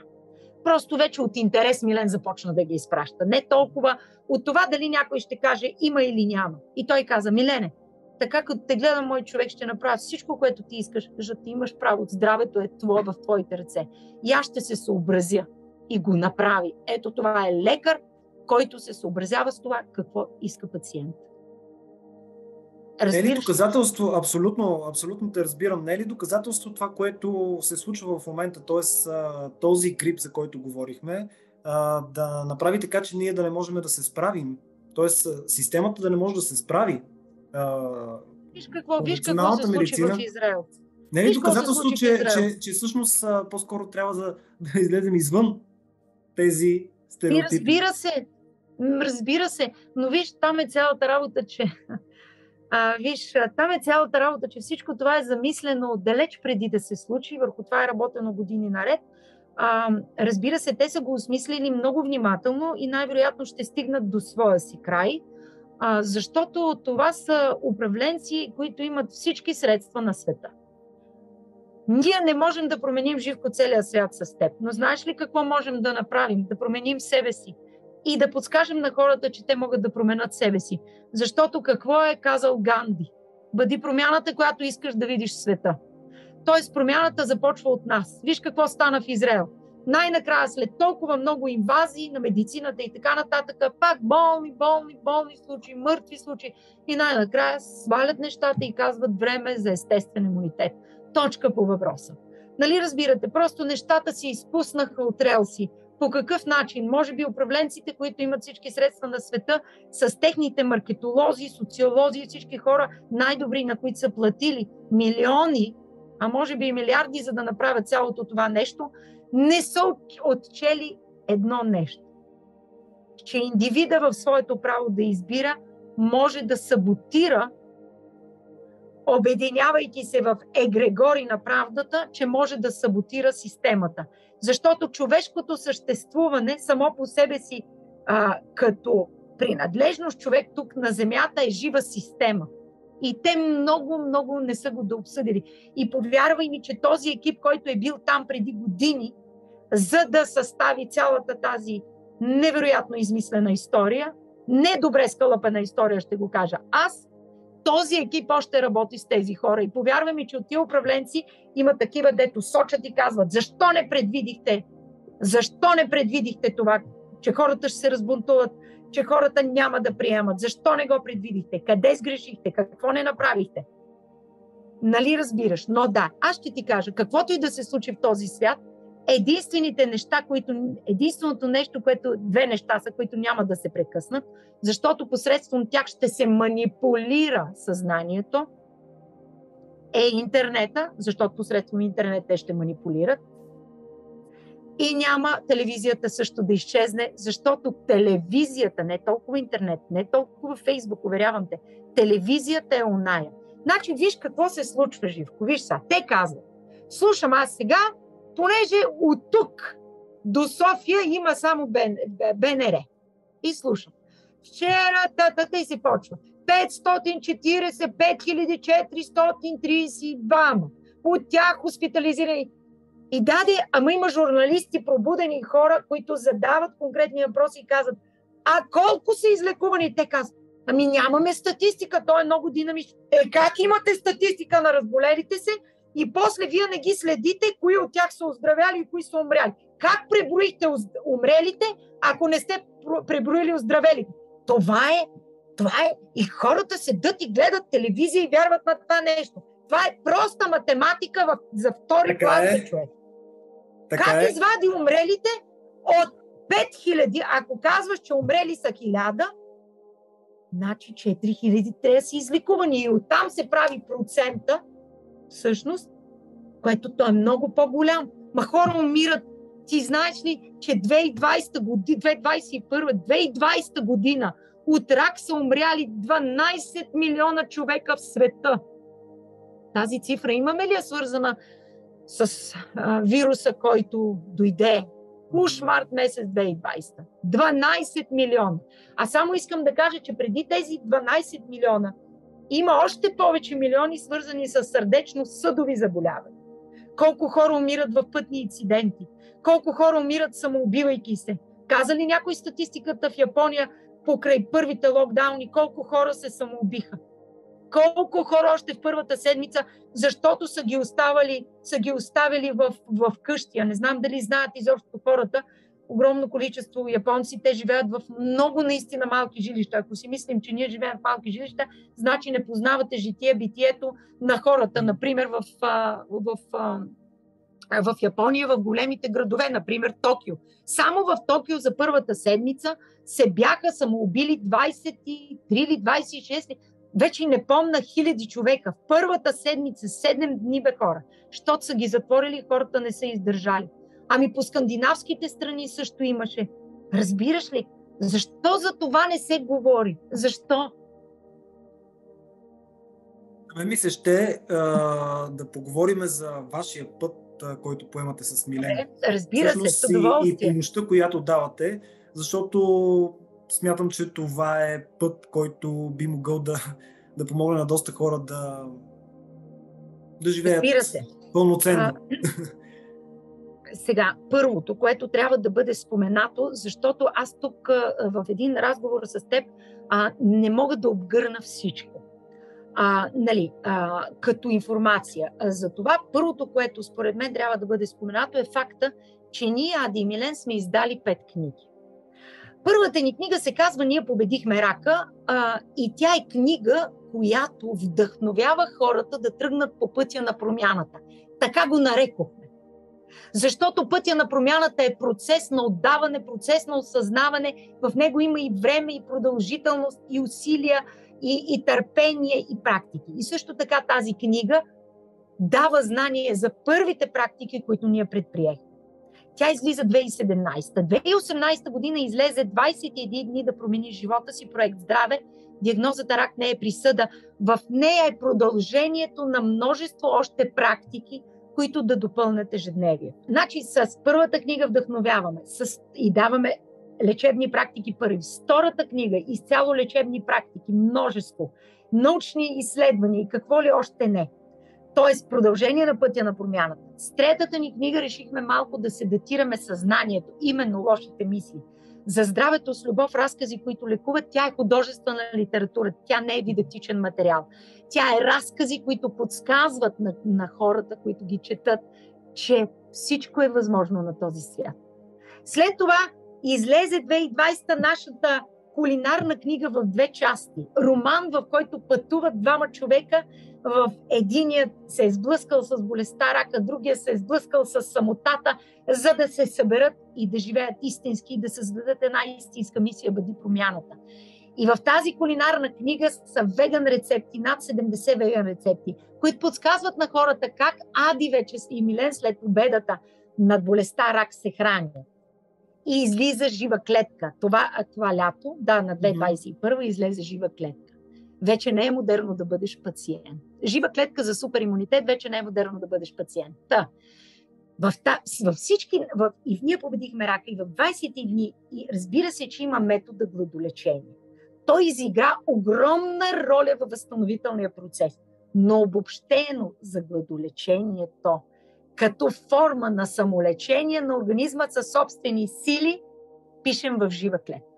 Просто вече от интерес Милен започна да ги изпраща. Не толкова от това дали някой ще каже има или няма. И той каза, Милене, така като те гледам, мой човек ще направя всичко, което ти искаш, защото ти имаш право, здравето е твое в твоите ръце. И аз ще се съобразя. И го направи. Ето това е лекар, който се съобразява с това какво иска пациент. Разбираш. Не е ли доказателство, абсолютно, абсолютно те разбирам, не е ли доказателство това, което се случва в момента, т.е. този грип, за който говорихме, да направи така, че ние да не можем да се справим, т.е. системата да не може да се справи. Виж какво, виж какво се случи в Израел. Не е ли доказателство, че, че, че всъщност по-скоро трябва да, да излезем извън тези стереотипи? разбира се, разбира се, но виж, там е цялата работа, че а, виж, там е цялата работа, че всичко това е замислено далеч преди да се случи, върху това е работено години наред. А, разбира се, те са го осмислили много внимателно и най-вероятно ще стигнат до своя си край, а, защото това са управленци, които имат всички средства на света. Ние не можем да променим живко целия свят с теб, но знаеш ли какво можем да направим? Да променим себе си и да подскажем на хората, че те могат да променят себе си. Защото какво е казал Ганди? Бъди промяната, която искаш да видиш в света. Тоест промяната започва от нас. Виж какво стана в Израел. най-накрая след толкова много инвазии на медицината и така нататък, пак болни, болни, болни случаи, мъртви случаи и най-накрая свалят нещата и казват време за естествен имунитет. Точка по въпроса. Нали разбирате, просто нещата си изпуснаха от релси. По какъв начин? Може би управленците, които имат всички средства на света, с техните маркетолози, социолози и всички хора, най-добри, на които са платили милиони, а може би и милиарди, за да направят цялото това нещо, не са отчели едно нещо. Че индивида в своето право да избира може да саботира, обединявайки се в егрегори на правдата, че може да саботира системата. Защото човешкото съществуване само по себе си а, като принадлежност човек тук на Земята е жива система. И те много, много не са го да обсъдили. И повярвай ми, че този екип, който е бил там преди години, за да състави цялата тази невероятно измислена история, не добре скълъпена история, ще го кажа аз, този екип още работи с тези хора. И повярвай ми, че от тия управленци има такива, дето сочат и казват, защо не предвидихте, защо не предвидихте това, че хората ще се разбунтуват, че хората няма да приемат, защо не го предвидихте, къде сгрешихте, какво не направихте. Нали разбираш? Но да, аз ще ти кажа, каквото и да се случи в този свят, единствените неща, които, единственото нещо, което, две неща са, които няма да се прекъснат, защото посредством тях ще се манипулира съзнанието, е интернета, защото посредством интернет те ще манипулират. И няма телевизията също да изчезне, защото телевизията, не толкова интернет, не толкова Фейсбук, уверявам те, телевизията е оная. Значи, виж какво се случва, Живко. Виж са, те казват. Слушам аз сега, понеже от тук до София има само БНР. И слушам. Вчера тата и се почва. 540, 5432. От тях хоспитализирани. И даде, ама има журналисти, пробудени хора, които задават конкретни въпроси и казват, а колко са излекувани? Те казват, ами нямаме статистика, то е много динамично. Е, как имате статистика на разболелите се? И после вие не ги следите, кои от тях са оздравяли и кои са умряли. Как преброихте умрелите, ако не сте преброили оздравелите? Това е, това е. И хората седат и гледат телевизия и вярват на това нещо. Това е проста математика в, за втори така клас е. човек. Така как е. извади умрелите от 5000, ако казваш, че умрели са 1000, значи 4000 трябва да са изликувани. И оттам се прави процента, всъщност, което то е много по-голям. Ма хора умират. Ти знаеш ли, че 2020 година, 2021, 2020 година от рак са умряли 12 милиона човека в света. Тази цифра имаме ли е свързана с а, вируса, който дойде уж март месец 2020? 12 милиона. А само искам да кажа, че преди тези 12 милиона има още повече милиони, свързани с сърдечно-съдови заболявания. Колко хора умират в пътни инциденти? Колко хора умират самоубивайки се? Каза ли някой статистиката в Япония покрай първите локдауни? Колко хора се самоубиха? Колко хора още в първата седмица, защото са ги оставали, са ги оставили в, в къщи. А не знам дали знаят изобщо хората, огромно количество японци, те живеят в много наистина малки жилища. Ако си мислим, че ние живеем в малки жилища, значи не познавате житие, битието на хората. Например, в, в, в, в Япония, в големите градове, например Токио. Само в Токио за първата седмица се бяха самоубили 23 или 26 вече не помна хиляди човека. В първата седмица, 7 дни бе хора. Щото са ги затворили, хората не са издържали. Ами по скандинавските страни също имаше. Разбираш ли? Защо за това не се говори? Защо? Ами ми се ще а, да поговорим за вашия път, а, който поемате с Милена. Разбира Всъщност, се, с удоволствие. И, и помощта, която давате, защото смятам, че това е път, който би могъл да, да помогне на доста хора да, да живеят пълноценно. А, Сега, първото, което трябва да бъде споменато, защото аз тук в един разговор с теб а, не мога да обгърна всичко. А, нали, а, като информация. За това първото, което според мен трябва да бъде споменато е факта, че ние, Ади и Милен, сме издали пет книги. Първата ни книга се казва Ние победихме рака а, и тя е книга, която вдъхновява хората да тръгнат по пътя на промяната. Така го нарекохме. Защото пътя на промяната е процес на отдаване, процес на осъзнаване. В него има и време, и продължителност, и усилия, и, и търпение, и практики. И също така тази книга дава знание за първите практики, които ние предприехме. Тя излиза 2017. 2018 година излезе 21 дни да промени живота си, проект Здраве. Диагнозата рак не е присъда. В нея е продължението на множество още практики, които да допълнят ежедневие. Значи с първата книга вдъхновяваме с, и даваме лечебни практики първи. С втората книга изцяло лечебни практики, множество, научни изследвания и какво ли още не. Тоест продължение на пътя на промяната. С третата ни книга решихме малко да се датираме съзнанието, именно лошите мисли. За здравето с любов, разкази, които лекуват, тя е художествена литература, тя не е дидактичен материал. Тя е разкази, които подсказват на, на хората, които ги четат, че всичко е възможно на този свят. След това излезе 2020 нашата кулинарна книга в две части. Роман, в който пътуват двама човека в единият се е сблъскал с болестта рака, другия се е сблъскал с самотата, за да се съберат и да живеят истински и да създадат една истинска мисия Бъди промяната. И в тази кулинарна книга са веган рецепти, над 70 веган рецепти, които подсказват на хората как Ади вече и Милен след победата над болестта рак се храни. И излиза жива клетка. Това, това лято, да, на 2021 излезе жива клетка вече не е модерно да бъдеш пациент. Жива клетка за суперимунитет вече не е модерно да бъдеш пациент. Та, в, та, във всички, в, и в ние победихме рака, и в 20 дни, и разбира се, че има метода гладолечение. Той изигра огромна роля във възстановителния процес, но обобщено за гладолечението, като форма на самолечение на организма със собствени сили, пишем в жива клетка.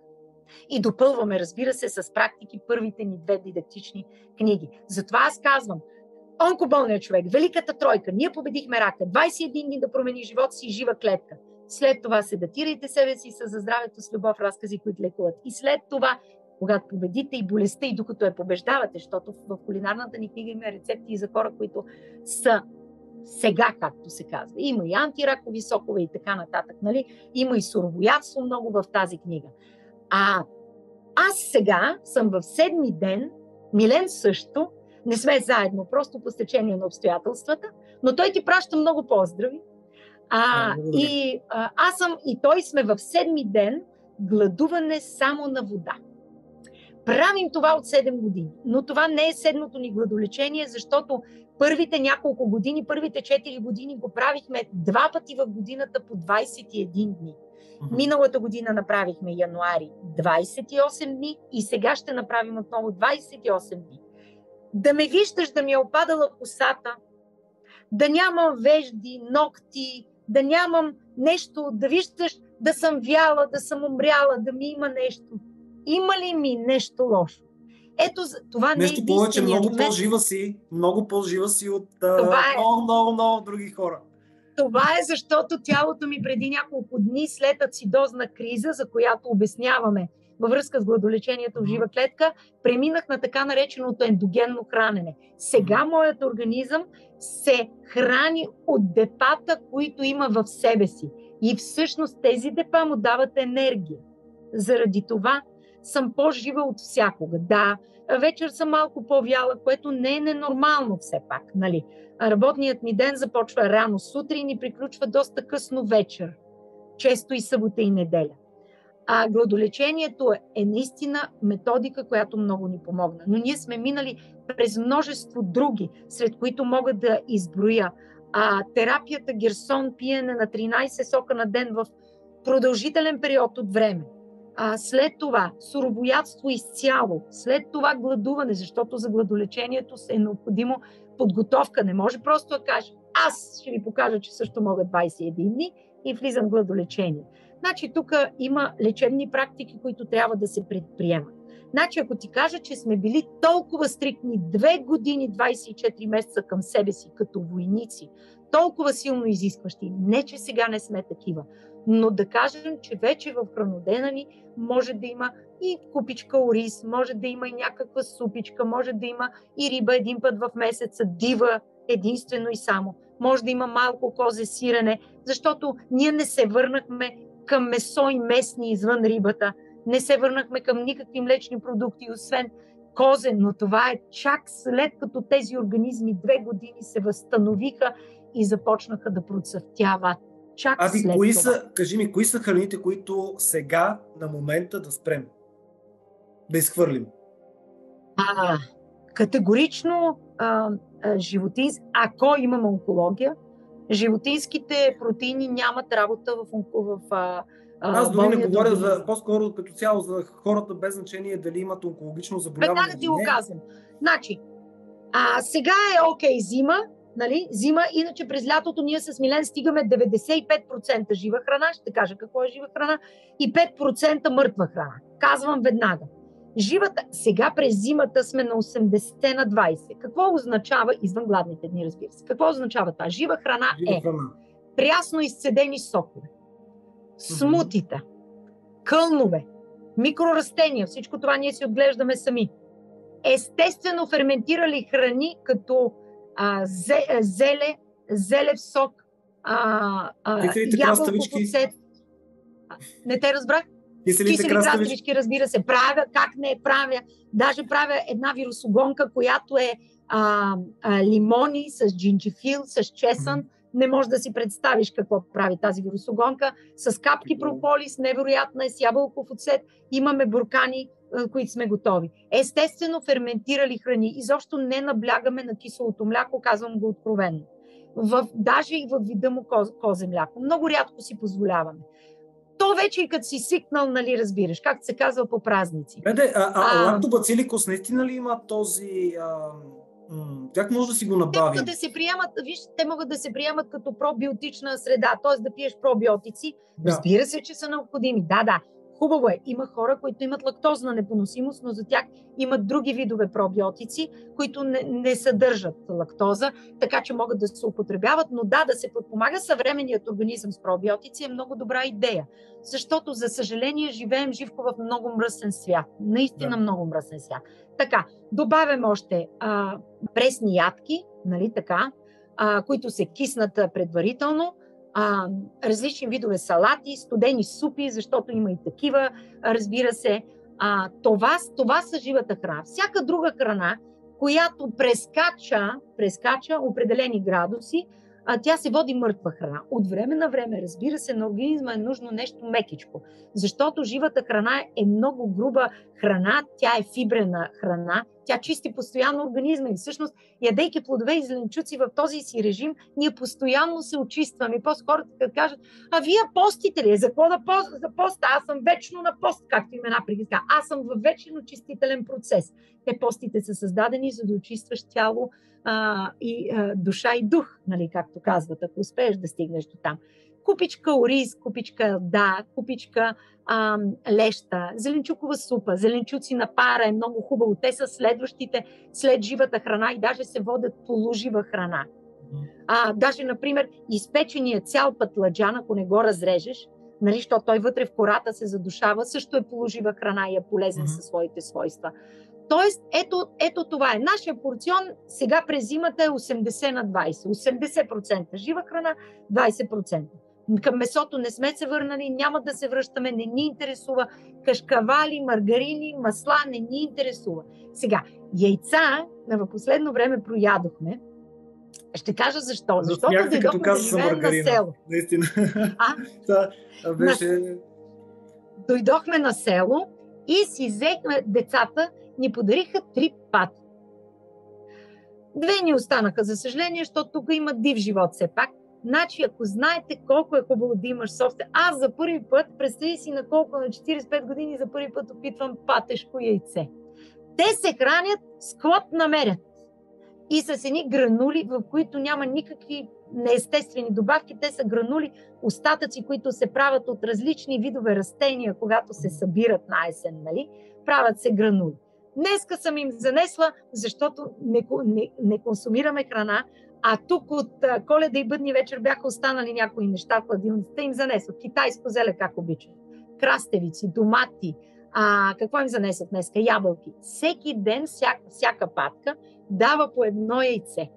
И допълваме, разбира се, с практики първите ни две дидактични книги. Затова аз казвам, онкоболният човек, Великата тройка, ние победихме рака, 21 дни да промени живота си, жива клетка. След това се датирайте себе си с за здравето с любов, разкази, които лекуват. И след това, когато победите и болестта, и докато я побеждавате, защото в кулинарната ни книга има рецепти и за хора, които са сега, както се казва. Има и антиракови сокове и така нататък. Нали? Има и суровоядство много в тази книга. А аз сега съм в седми ден, Милен също, не сме заедно, просто по стечение на обстоятелствата, но той ти праща много поздрави. А, и а, аз съм и той сме в седми ден гладуване само на вода. Правим това от 7 години, но това не е седмото ни гладолечение, защото първите няколко години, първите 4 години го правихме два пъти в годината по 21 дни. Миналата година направихме януари 28 дни и сега ще направим отново 28 дни. Да ме виждаш да ми е опадала косата, да нямам вежди, ногти, да нямам нещо, да виждаш да съм вяла, да съм умряла, да ми има нещо. Има ли ми нещо лошо? Ето, това нещо не е повече, много по-жива си, много по-жива си от това е. много, много, много други хора. Това е защото тялото ми преди няколко дни след ацидозна криза, за която обясняваме във връзка с гладолечението в жива клетка, преминах на така нареченото ендогенно хранене. Сега моят организъм се храни от депата, които има в себе си. И всъщност тези депа му дават енергия. Заради това съм по-жива от всякога. Да, вечер съм малко по-вяла, което не е ненормално все пак. Нали? Работният ми ден започва рано сутрин и приключва доста късно вечер. Често и събота и неделя. А гладолечението е наистина методика, която много ни помогна. Но ние сме минали през множество други, сред които мога да изброя. А, терапията Герсон, пиене на 13 сока на ден в продължителен период от време – а, след това суровоядство изцяло, след това гладуване, защото за гладолечението е необходимо подготовка. Не може просто да кажа, аз ще ви покажа, че също мога 21 дни. и влизам в гладолечение. Значи тук има лечебни практики, които трябва да се предприемат. Значи, ако ти кажа, че сме били толкова стриктни две години, 24 месеца към себе си, като войници, толкова силно изискващи, не че сега не сме такива, но да кажем, че вече в хранодена ни може да има и купичка ориз, може да има и някаква супичка, може да има и риба един път в месеца, дива единствено и само. Може да има малко козе сирене, защото ние не се върнахме към месо и местни извън рибата. Не се върнахме към никакви млечни продукти, освен козе, но това е чак след като тези организми две години се възстановиха и започнаха да процъфтяват. Чак Ави, след кои това. са, кажи ми, кои са храните, които сега, на момента да спрем? Да изхвърлим? А, категорично а, а, животинс, ако имаме онкология, животинските протеини нямат работа в, в а, Аз дори не говоря за по-скоро като цяло за хората без значение дали имат онкологично заболяване. Веднага ти го казвам. Значи, а, сега е окей зима, нали? Зима, иначе през лятото ние с Милен стигаме 95% жива храна, ще кажа какво е жива храна, и 5% мъртва храна. Казвам веднага. Живата, сега през зимата сме на 80 на 20. Какво означава, извън гладните дни, разбира се, какво означава това? Жива храна Жива е храна. прясно изцедени сокове, смутита, кълнове, микрорастения, всичко това ние си отглеждаме сами. Естествено ферментирали храни като а, зе, зеле, зелев сок, а, а, Киселите ябълков краставички? оцет. А, Не те разбрах? Киселите Кисели краставички. краставички, разбира се, правя, как не правя. Даже правя една вирусогонка, която е а, а, лимони с джинджифил, с чесън. Мгм. Не можеш да си представиш какво прави тази вирусогонка. С капки прополис, невероятна е, с ябълков оцет. Имаме буркани, които сме готови. Естествено, ферментирали храни. Изобщо не наблягаме на киселото мляко, казвам го откровенно. В, даже и в вида му коз, козе мляко. Много рядко си позволяваме. То вече и като си свикнал, нали, разбираш, както се казва по празници. Беде, а, а, А. лактобациликос наистина ли има този... А, как може да си го Те набавим? могат да се приемат, виж, те могат да се приемат като пробиотична среда, т.е. да пиеш пробиотици. Да. Разбира се, че са необходими. Да, да. Хубаво е. Има хора, които имат лактозна непоносимост, но за тях имат други видове пробиотици, които не, не съдържат лактоза, така че могат да се употребяват. Но да, да се подпомага съвременният организъм с пробиотици е много добра идея. Защото, за съжаление, живеем живко в много мръсен свят. Наистина Да. много мръсен свят. Така, добавям още а, пресни ядки, нали така, а, които се киснат предварително, а, различни видове салати, студени супи, защото има и такива, разбира се. А, това, това са живата храна. Всяка друга храна, която прескача, прескача определени градуси, а, тя се води мъртва храна. От време на време, разбира се, на организма е нужно нещо мекичко, защото живата храна е много груба храна, тя е фибрена храна, тя чисти постоянно организма и всъщност, ядейки плодове и зеленчуци в този си режим, ние постоянно се очистваме. И после хората като кажат, а вие постите ли? За какво да пост? За поста? Аз съм вечно на пост, както има една приказка. Аз съм в вечен очистителен процес. Те постите са създадени, за да очистваш тяло а, и а, душа и дух, нали, както казват, ако успееш да стигнеш до там. Купичка ориз, купичка да, купичка а, леща, зеленчукова супа, зеленчуци на пара е много хубаво. Те са следващите след живата храна и даже се водят полужива храна. А, даже, например, изпечения цял пътладжан, ако не го разрежеш, нали, защото той вътре в кората се задушава, също е положива храна и е полезен Мгм. със своите свойства. Тоест, ето, ето това е. Нашия порцион сега през зимата е 80 на 20. 80% жива храна, 20%. Към месото не сме се върнали, няма да се връщаме, не ни интересува. Кашкавали, маргарини, масла не ни интересува. Сега, яйца в последно време проядохме. Ще кажа защо. Защото Засмяхте, като да каза за живеем на село. Наистина. А? Това беше... Дойдохме на село и си взехме децата, ни подариха три пати. Две ни останаха, за съжаление, защото тук има див живот все пак. Значи, ако знаете колко е хубаво да имаш собствен... Аз за първи път, представи си на колко, на 45 години, за първи път опитвам патешко яйце. Те се хранят с клоп намерят. И с едни гранули, в които няма никакви неестествени добавки, те са гранули, остатъци, които се правят от различни видове растения, когато се събират на есен, нали? правят се гранули. Днеска съм им занесла, защото не, не, не консумираме храна, а тук от а, коледа и бъдни вечер бяха останали някои неща в хладилницата, им занесох. Китайско зеле, как обичам. Крастевици, домати, а, какво им занесох днеска? Ябълки. Всеки ден, всяка, всяка патка дава по едно яйце.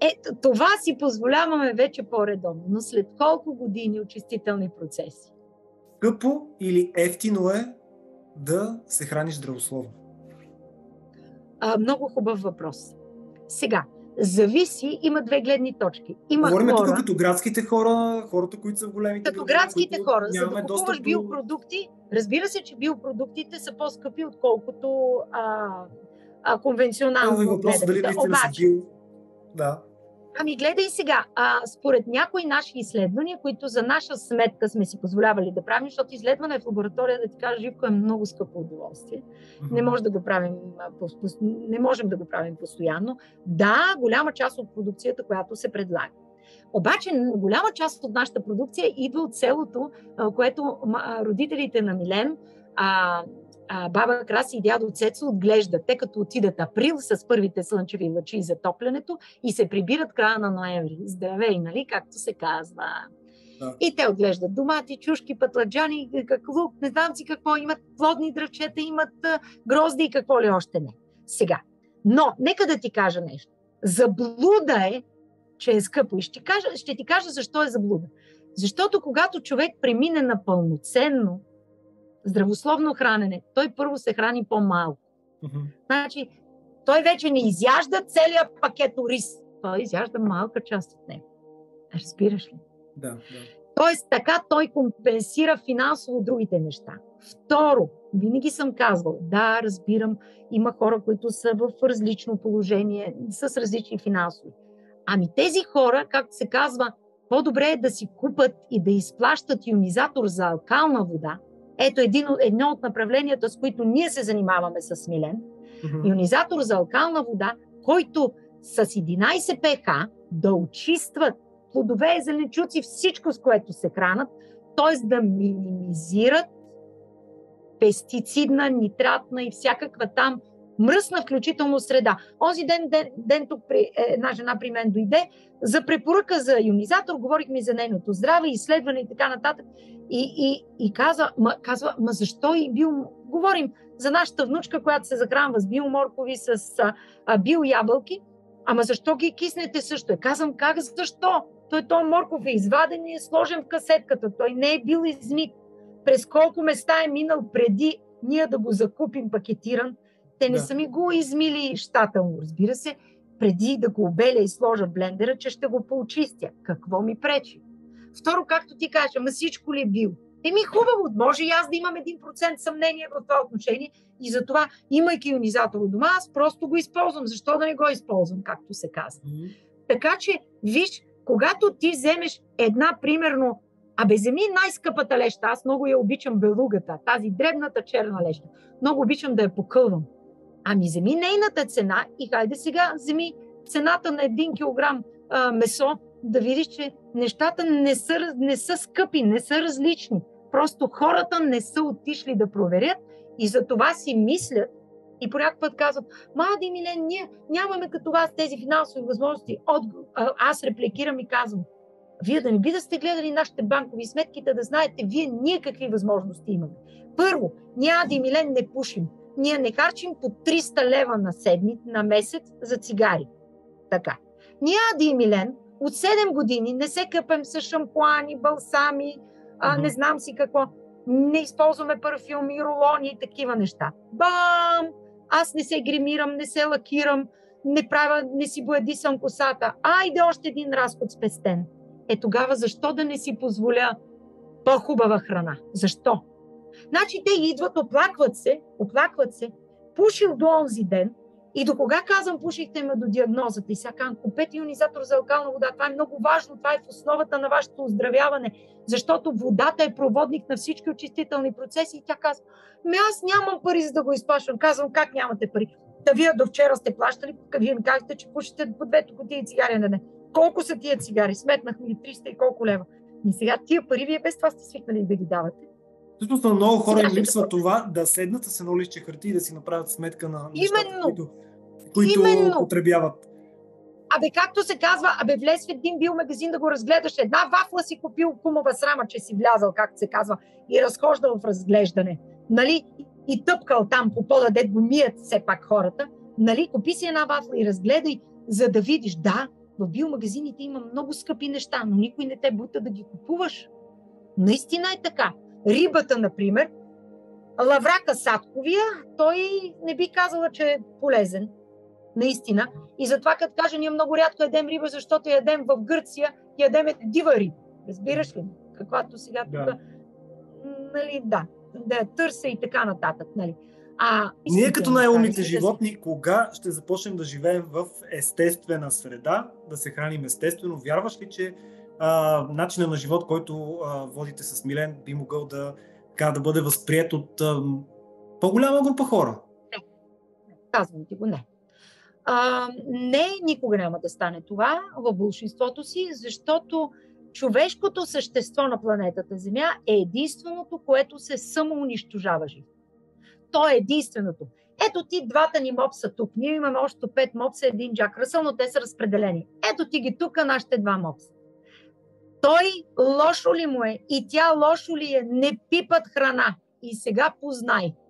Ето, това си позволяваме вече по-редовно, но след колко години очистителни процеси? Скъпо или ефтино е да се храниш здравословно? А, много хубав въпрос. Сега, зависи, има две гледни точки. Има Говорим хора, тук като градските хора, хората, които са в големите като градските хора, за да купуваш до- биопродукти, разбира се, че биопродуктите са по-скъпи, отколкото а, а, конвенционално. Въпрос дали наистина си бил. Да. Ами гледай сега, а, според някои наши изследвания, които за наша сметка сме си позволявали да правим, защото изследване в лаборатория, да ти кажа, Живко е много скъпо удоволствие. Не, може да го правим, не можем да го правим постоянно. Да, голяма част от продукцията, която се предлага. Обаче голяма част от нашата продукция идва от селото, което родителите на Милен, а, а, баба Краси и дядо Цецо отглеждат. Те като отидат април с първите слънчеви лъчи за топлянето и се прибират края на ноември. Здравей, нали, както се казва. Да. И те отглеждат домати, чушки, пътладжани, как лук, не знам си какво, имат плодни дръвчета, имат а, грозди и какво ли още не. Сега. Но, нека да ти кажа нещо. Заблуда е, че е скъпо. И ще, кажа, ще ти кажа защо е заблуда. Защото когато човек премине на пълноценно здравословно хранене, той първо се храни по-малко. Мгм. Значи, той вече не изяжда целият пакет рис. Той изяжда малка част от него. Разбираш ли? Да, да. Тоест, така той компенсира финансово другите неща. Второ, винаги съм казвал, да, разбирам, има хора, които са в различно положение, с различни финансови. Ами тези хора, както се казва, по-добре е да си купат и да изплащат ионизатор за алкална вода. Ето един, едно от направленията, с които ние се занимаваме с Милен. Мгм. Ионизатор за алкална вода, който с 11 pH да очистват плодове, зеленчуци, всичко с което се хранат, т.е. да минимизират пестицидна, нитратна и всякаква там мръсна, включително среда. Онзи ден, ден, ден тук при, е, една жена при мен дойде за препоръка за ионизатор, говорихме за нейното здраве, изследване и така нататък. И, и, и каза, ма, казва, ма защо и био... Говорим за нашата внучка, която се захранва с биоморкови, с а, а, биоябълки. Ама защо ги киснете също? Е, казвам, как защо? Той то морков е изваден и е сложен в касетката. Той не е бил измит. През колко места е минал преди ние да го закупим пакетиран. Те не Да. са ми го измили щателно, разбира се, преди да го обеля и сложа в блендера, че ще го поочистя. Какво ми пречи? Второ, както ти кажа, ма всичко ли е бил? Еми хубаво, може и аз да имам 1% съмнение в това отношение и затова, имайки ионизатор у дома, аз просто го използвам. Защо да не го използвам, както се казва? Мгм. Така че, виж, когато ти вземеш една, примерно, Абе, вземи най-скъпата леща. Аз много я обичам белугата, тази дребната черна леща. Много обичам да я покълвам. Ами вземи нейната цена и хайде сега вземи цената на 1 кг а, месо, да видиш, че нещата не са, не са скъпи, не са различни. Просто хората не са отишли да проверят и за това си мислят и по път казват, Мади Милен, ние нямаме като вас тези финансови възможности. От, а, аз репликирам и казвам, вие да не би да сте гледали нашите банкови сметки, да, да знаете вие ние какви възможности имаме. Първо, ние Ади Милен не пушим. Ние не харчим по 300 лева на седмица, на месец за цигари. Така. Ние Ади и Милен от 7 години не се къпем с шампуани, балсами, а, не знам си какво. Не използваме парфюми, рулони и такива неща. Бам! Аз не се гримирам, не се лакирам, не правя, не си боядисам косата. Айде още един разход спестен. Е тогава защо да не си позволя по-хубава храна? Защо? Значи те идват, оплакват се, оплакват се, пушил до онзи ден и до кога казвам пушихте ме до диагнозата и сега казвам, купете ионизатор за алкална вода. Това е много важно, това е в основата на вашето оздравяване, защото водата е проводник на всички очистителни процеси и тя казва, ми аз нямам пари за да го изплащам. Казвам, как нямате пари? Да вие до вчера сте плащали, вие ми казахте, че пушите по двете кутии цигари на ден. колко са тия цигари? Сметнахме ги 300 и колко лева. И сега тия пари вие без това сте свикнали да ги давате. Всъщност на много хора им липсва това да седнат с едно лище хартия и да си направят сметка на нещата, които, които Именно. потребяват. Абе, както се казва, абе, влез в един бил магазин да го разгледаш. Една вафла си купил кумова срама, че си влязал, както се казва, и разхождал в разглеждане. Нали? И тъпкал там по пода, дед го мият все пак хората. Нали? Купи си една вафла и разгледай, за да видиш, да, в биомагазините има много скъпи неща, но никой не те бута да ги купуваш. Наистина е така. Рибата, например, лаврака садковия, той не би казала, че е полезен. Наистина. И затова, като кажа, ние много рядко ядем риба, защото ядем в Гърция, ядем дива риба. Разбираш ли? Каквато сега да. тук. Нали, да. Да търся и така нататък. Нали. А, Ние като най-умните животни, кога ще започнем да живеем в естествена среда, да се храним естествено? Вярваш ли, че а, начинът на живот, който а, водите с Милен, би могъл да, така, да бъде възприят от а, по-голяма група хора? Не. Казвам ти го не. А, не, никога няма да стане това в большинството си, защото човешкото същество на планетата Земя е единственото, което се самоунищожава живо. То е единственото. Ето ти двата ни мопса тук. Ние имаме още пет мопса, един Джак Ръсъл, но те са разпределени. Ето ти ги тук, нашите два мопса. Той лошо ли му е? И тя лошо ли е, не пипат храна. И сега познай –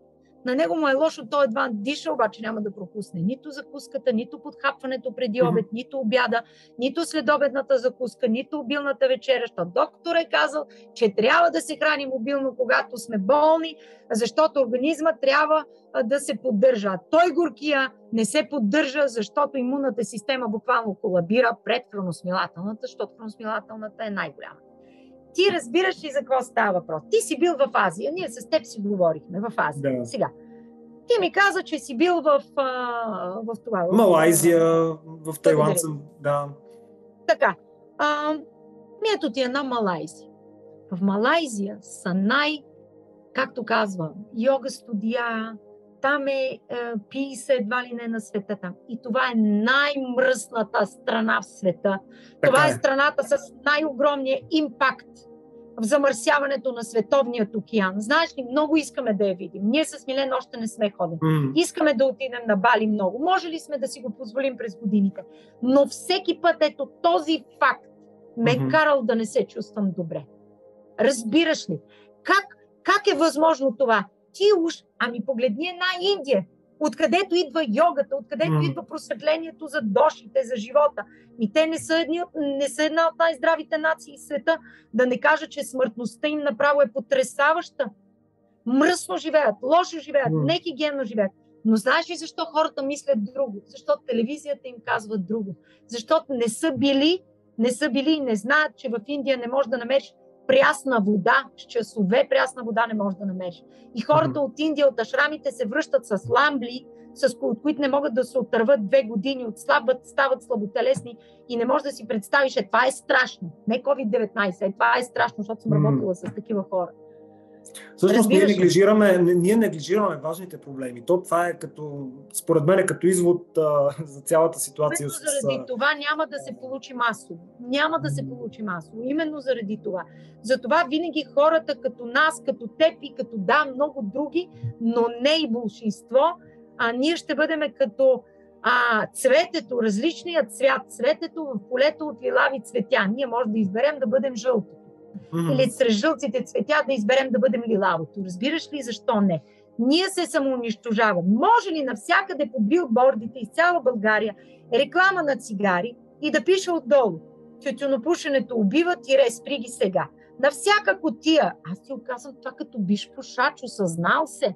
на него му е лошо, той едва диша, обаче няма да пропусне нито закуската, нито подхапването преди обед, mm-hmm. нито обяда, нито следобедната закуска, нито обилната вечеря. Защото доктор е казал, че трябва да се храни мобилно, когато сме болни, защото организма трябва да се поддържа. А той горкия не се поддържа, защото имунната система буквално колабира пред храносмилателната, защото храносмилателната е най-голяма ти разбираш ли за какво става въпрос? Ти си бил в Азия, ние с теб си говорихме в Азия. Да. Сега. Ти ми каза, че си бил в, а, в това. Малайзия, в Тайланд съм, да. Така. А, ето ти една Малайзия. В Малайзия са най, както казва, йога студия, там е, е пи се едва ли не на света там. И това е най-мръсната страна в света. Така това е. е страната с най-огромния импакт в замърсяването на световният океан. Знаеш ли, много искаме да я видим. Ние с Милен още не сме ходили. Mm. Искаме да отидем на Бали много. Може ли сме да си го позволим през годините? Но всеки път ето този факт ме mm-hmm. карал да не се чувствам добре. Разбираш ли? Как, как е възможно това? Ти уж, ами погледни една Индия, откъдето идва йогата, откъдето mm. идва просветлението за дошите, за живота. И те не са, едни, не са една от най-здравите нации в света. Да не кажа, че смъртността им направо е потрясаваща. Мръсно живеят, лошо живеят, mm. нехигиенно живеят. Но знаеш ли защо хората мислят друго? Защото телевизията им казва друго. Защото не са били, не са били и не знаят, че в Индия не можеш да намериш прясна вода, с часове прясна вода не можеш да намериш. И хората от Индия, от ашрамите се връщат с ламбли, с от които не могат да се отърват две години, отслабват, стават слаботелесни и не можеш да си представиш, е това е страшно. Не COVID-19, е това е страшно, защото съм работила с такива хора. Всъщност ние неглижираме, ние неглижираме важните проблеми. То това е като, според мен, е като извод а, за цялата ситуация. Именно с... заради това няма да се получи масово. Няма да се получи масово. Именно заради това. Затова винаги хората като нас, като теб и като да, много други, но не и большинство, а ние ще бъдем като а, цветето, различният цвят, цветето в полето от лилави цветя. Ние може да изберем да бъдем жълто mm-hmm. или сред жълците цветя да изберем да бъдем лилавото. Разбираш ли защо не? Ние се самоунищожаваме. Може ли навсякъде по билбордите из цяла България реклама на цигари и да пише отдолу тютюнопушенето убива, тире спри ги сега. На всяка котия. Аз ти оказвам това като биш пушач, осъзнал се.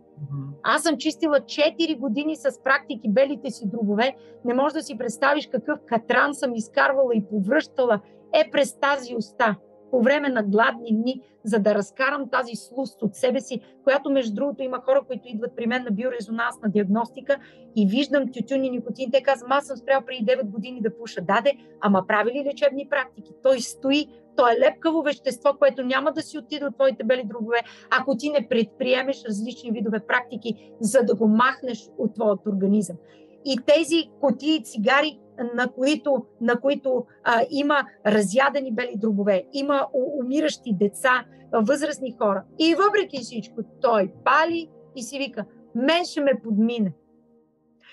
Аз съм чистила 4 години с практики белите си дробове. Не можеш да си представиш какъв катран съм изкарвала и повръщала е през тази уста по време на гладни дни, за да разкарам тази слуст от себе си, която между другото има хора, които идват при мен на биорезонансна диагностика и виждам тютюн и никотин. Те казват, аз съм спрял преди 9 години да пуша. Даде, ама прави ли лечебни практики? Той стои, то е лепкаво вещество, което няма да си отиде от твоите бели дробове, ако ти не предприемеш различни видове практики, за да го махнеш от твоят организъм. И тези котии цигари на които, на които а, има разядени бели дробове, има умиращи деца, възрастни хора. И въпреки всичко, той пали и си вика, мен ще ме подмине.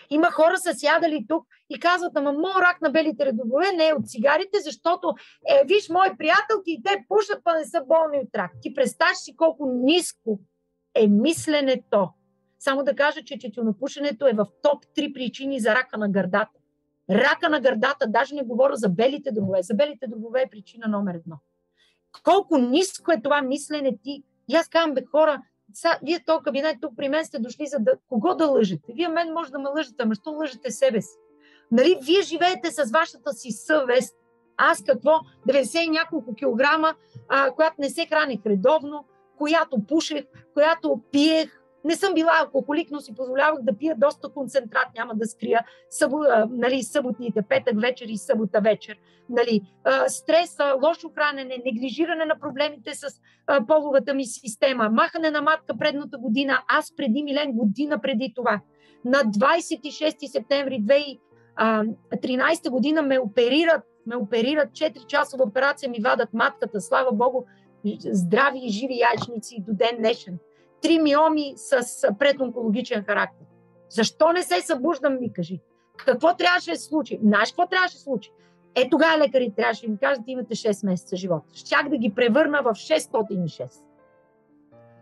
Има хора са сядали тук и казват, ама моят рак на белите редове не е от цигарите, защото, е, виж, мои приятелки и те пушат, па не са болни от рак. Ти представяш си колко ниско е мисленето. Само да кажа, че четюнопушенето е в топ 3 причини за рака на гърдата. Рака на гърдата, даже не говоря за белите дробове. За белите дробове е причина номер едно. Колко ниско е това мислене ти. И аз казвам, бе, хора, са, вие този кабинет тук при мен сте дошли за да... Кого да лъжете? Вие мен може да ме лъжете, ама що лъжете себе си? Нали, вие живеете с вашата си съвест. Аз какво? 90 и няколко килограма, а, която не се храних редовно, която пушех, която пиех, не съм била алкохолик, но си позволявах да пия доста концентрат, няма да скрия събо, нали, съботните, петък вечер и събота вечер. Нали, стреса, лошо хранене, неглижиране на проблемите с половата ми система, махане на матка предната година, аз преди Милен година преди това. На 26 септември 2013 година ме оперират, ме оперират 4-часова операция, ми вадат матката, слава Богу, здрави и живи яйчници до ден днешен три миоми с предонкологичен характер. Защо не се събуждам, ми кажи? Какво трябваше да се случи? Знаеш какво трябваше да се случи? Е, тогава лекарите трябваше да ми кажат, имате 6 месеца живот. Щях да ги превърна в 606.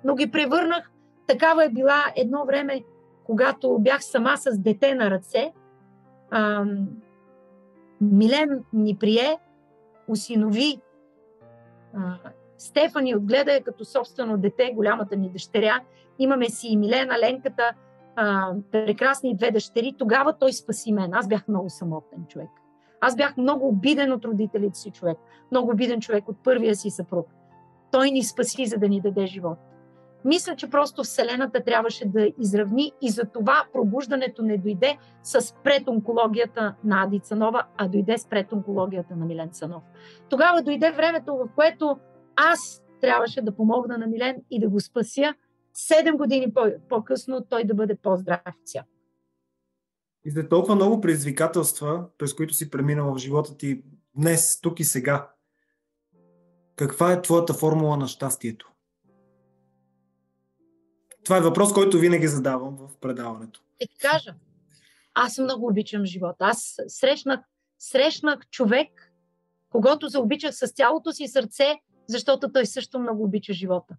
Но ги превърнах, такава е била едно време, когато бях сама с дете на ръце. Ам, Милен ни прие, усинови а, Стефани отгледа я като собствено дете, голямата ни дъщеря. Имаме си и Милена, Ленката, а, прекрасни две дъщери. Тогава той спаси мен. Аз бях много самотен човек. Аз бях много обиден от родителите си човек. Много обиден човек от първия си съпруг. Той ни спаси, за да ни даде живот. Мисля, че просто Вселената трябваше да изравни и за това пробуждането не дойде с предонкологията на Ади Цанова, а дойде с предонкологията на Милен Цанов. Тогава дойде времето, в което аз трябваше да помогна на Милен и да го спася. Седем години по-късно той да бъде по-здрав цял. И след толкова много предизвикателства, през които си преминала в живота ти днес, тук и сега, каква е твоята формула на щастието? Това е въпрос, който винаги задавам в предаването. Ще ти кажа, аз много обичам живота. Аз срещнах, срещнах човек, когато заобичах с цялото си сърце защото той също много обича живота.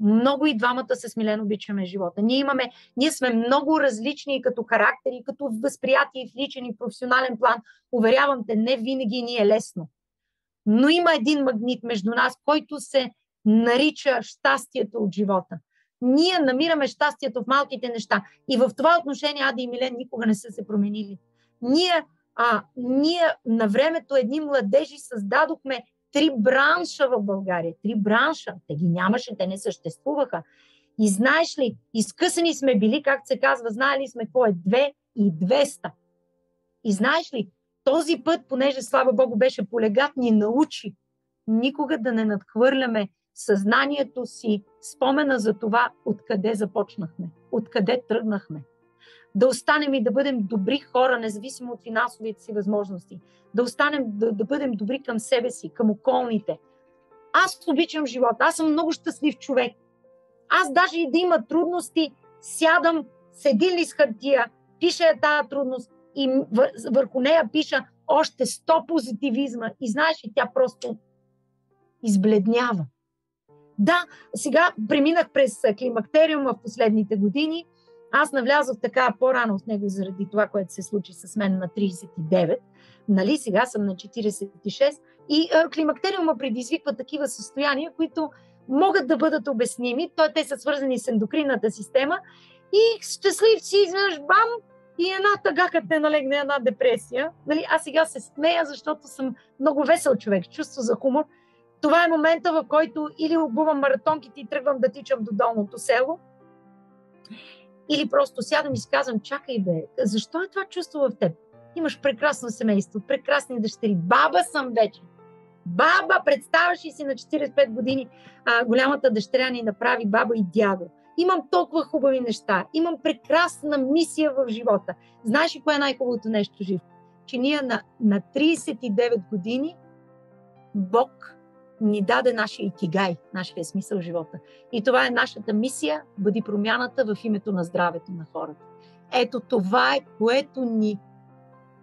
Много и двамата с Милен обичаме живота. Ние, имаме, ние сме много различни като характери, като възприятие в личен и професионален план. Уверявам те, не винаги ни е лесно. Но има един магнит между нас, който се нарича щастието от живота. Ние намираме щастието в малките неща. И в това отношение Ада и Милен никога не са се променили. Ние, а, ние на времето едни младежи създадохме три бранша в България. Три бранша. Те ги нямаше, те не съществуваха. И знаеш ли, изкъсани сме били, както се казва, знаели сме какво е 2 и 200. И знаеш ли, този път, понеже слава Богу беше полегат, ни научи никога да не надхвърляме съзнанието си, спомена за това, откъде започнахме, откъде тръгнахме да останем и да бъдем добри хора, независимо от финансовите си възможности, да останем да, да бъдем добри към себе си, към околните. Аз обичам живота, аз съм много щастлив човек. Аз даже и да има трудности, сядам с един лист хартия, пиша я тази трудност и върху нея пиша още 100 позитивизма и знаеш ли, тя просто избледнява. Да, сега преминах през климактериума в последните години – аз навлязох така по-рано с него заради това, което се случи с мен на 39. Нали, сега съм на 46. И а, климактериума предизвиква такива състояния, които могат да бъдат обясними. Той, те са свързани с ендокринната система. И щастлив си, изведнъж бам, и една тъга, като те налегне една депресия. Нали, аз сега се смея, защото съм много весел човек, чувство за хумор. Това е момента, в който или обувам маратонките и тръгвам да тичам до долното село, или просто сядам и си казвам, чакай бе, защо е това чувство в теб? Имаш прекрасно семейство, прекрасни дъщери, баба съм вече. Баба, представяш ли си на 45 години, а, голямата дъщеря ни направи баба и дядо. Имам толкова хубави неща, имам прекрасна мисия в живота. Знаеш ли кое е най-хубавото нещо жив? че ние на, на 39 години Бог ни даде нашия икигай, нашия смисъл в живота. И това е нашата мисия, бъди промяната в името на здравето на хората. Ето това е, което ни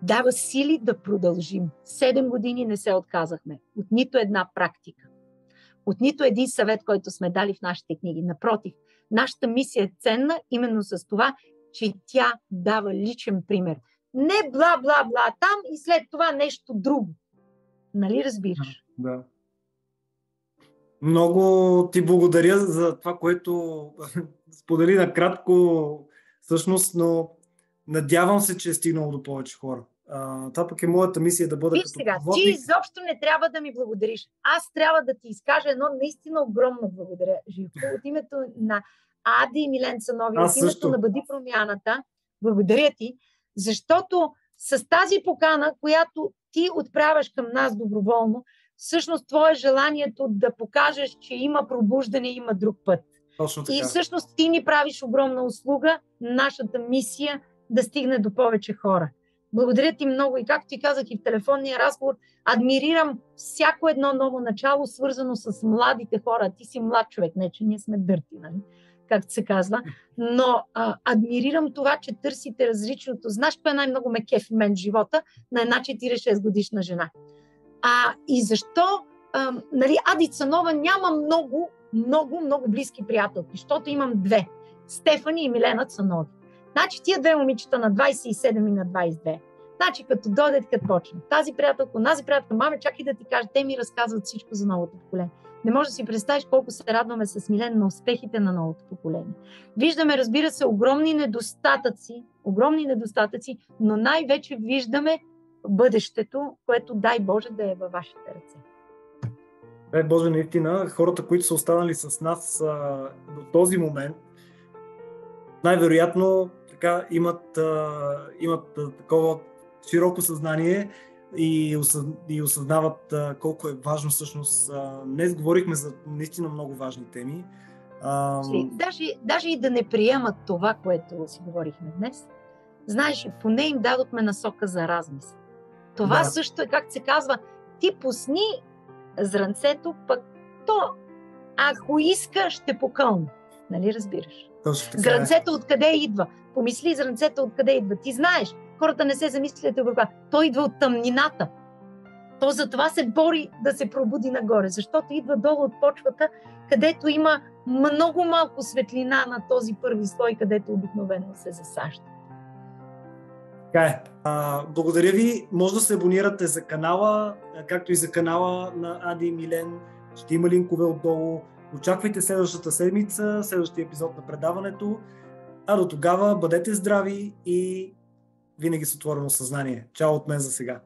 дава сили да продължим. Седем години не се отказахме от нито една практика, от нито един съвет, който сме дали в нашите книги. Напротив, нашата мисия е ценна именно с това, че тя дава личен пример. Не бла-бла-бла там и след това нещо друго. Нали разбираш? Да. Много ти благодаря за това, което сподели накратко всъщност, но надявам се, че е стигнало до повече хора. А, това пък е моята мисия да бъда Виж сега, проводник. ти изобщо не трябва да ми благодариш. Аз трябва да ти изкажа едно наистина огромно благодаря, Живко, от името на Ади и Милен Цанови, от името също. на Бъди промяната. Благодаря ти, защото с тази покана, която ти отправяш към нас доброволно, всъщност твое желанието да покажеш, че има пробуждане, има друг път. Точно така. И всъщност ти ни правиш огромна услуга, нашата мисия да стигне до повече хора. Благодаря ти много и както ти казах и в телефонния разговор, адмирирам всяко едно ново начало, свързано с младите хора. Ти си млад човек, не че ние сме дърти, нали? както се казва. Но а, адмирирам това, че търсите различното. Знаеш, кое най-много ме кефи мен в живота на една 46 годишна жена. А, и защо а, нали, Адица Нова няма много, много, много близки приятелки, защото имам две. Стефани и Милена Цанови. Значи тия две момичета на 27 и на 22. Значи като дойдат, като почнат. Тази приятелка, тази приятелка, маме, чакай да ти кажа, те ми разказват всичко за новото поколение. Не можеш да си представиш колко се радваме с Милен на успехите на новото поколение. Виждаме, разбира се, огромни недостатъци, огромни недостатъци, но най-вече виждаме бъдещето, което дай Боже да е във вашите ръце. Дай Боже, наистина, хората, които са останали с нас а, до този момент, най-вероятно така имат, а, имат а, такова широко съзнание и, осъз, и осъзнават а, колко е важно всъщност. А, днес говорихме за наистина много важни теми. А... Даже, даже и да не приемат това, което си говорихме днес, знаеш, поне им дадохме насока за размисъл. Това да. също е, както се казва, ти пусни зранцето, пък то, ако иска, ще покълне. Нали разбираш? Точно така. Зранцето откъде идва? Помисли зранцето откъде идва. Ти знаеш, хората не се замислят върху това. Той идва от тъмнината. То за това се бори да се пробуди нагоре, защото идва долу от почвата, където има много малко светлина на този първи слой, където обикновено се засажда. Така е. А, благодаря ви. Може да се абонирате за канала, както и за канала на Ади и Милен. Ще има линкове отдолу. Очаквайте следващата седмица, следващия епизод на предаването. А до тогава бъдете здрави и винаги с отворено съзнание. Чао от мен за сега.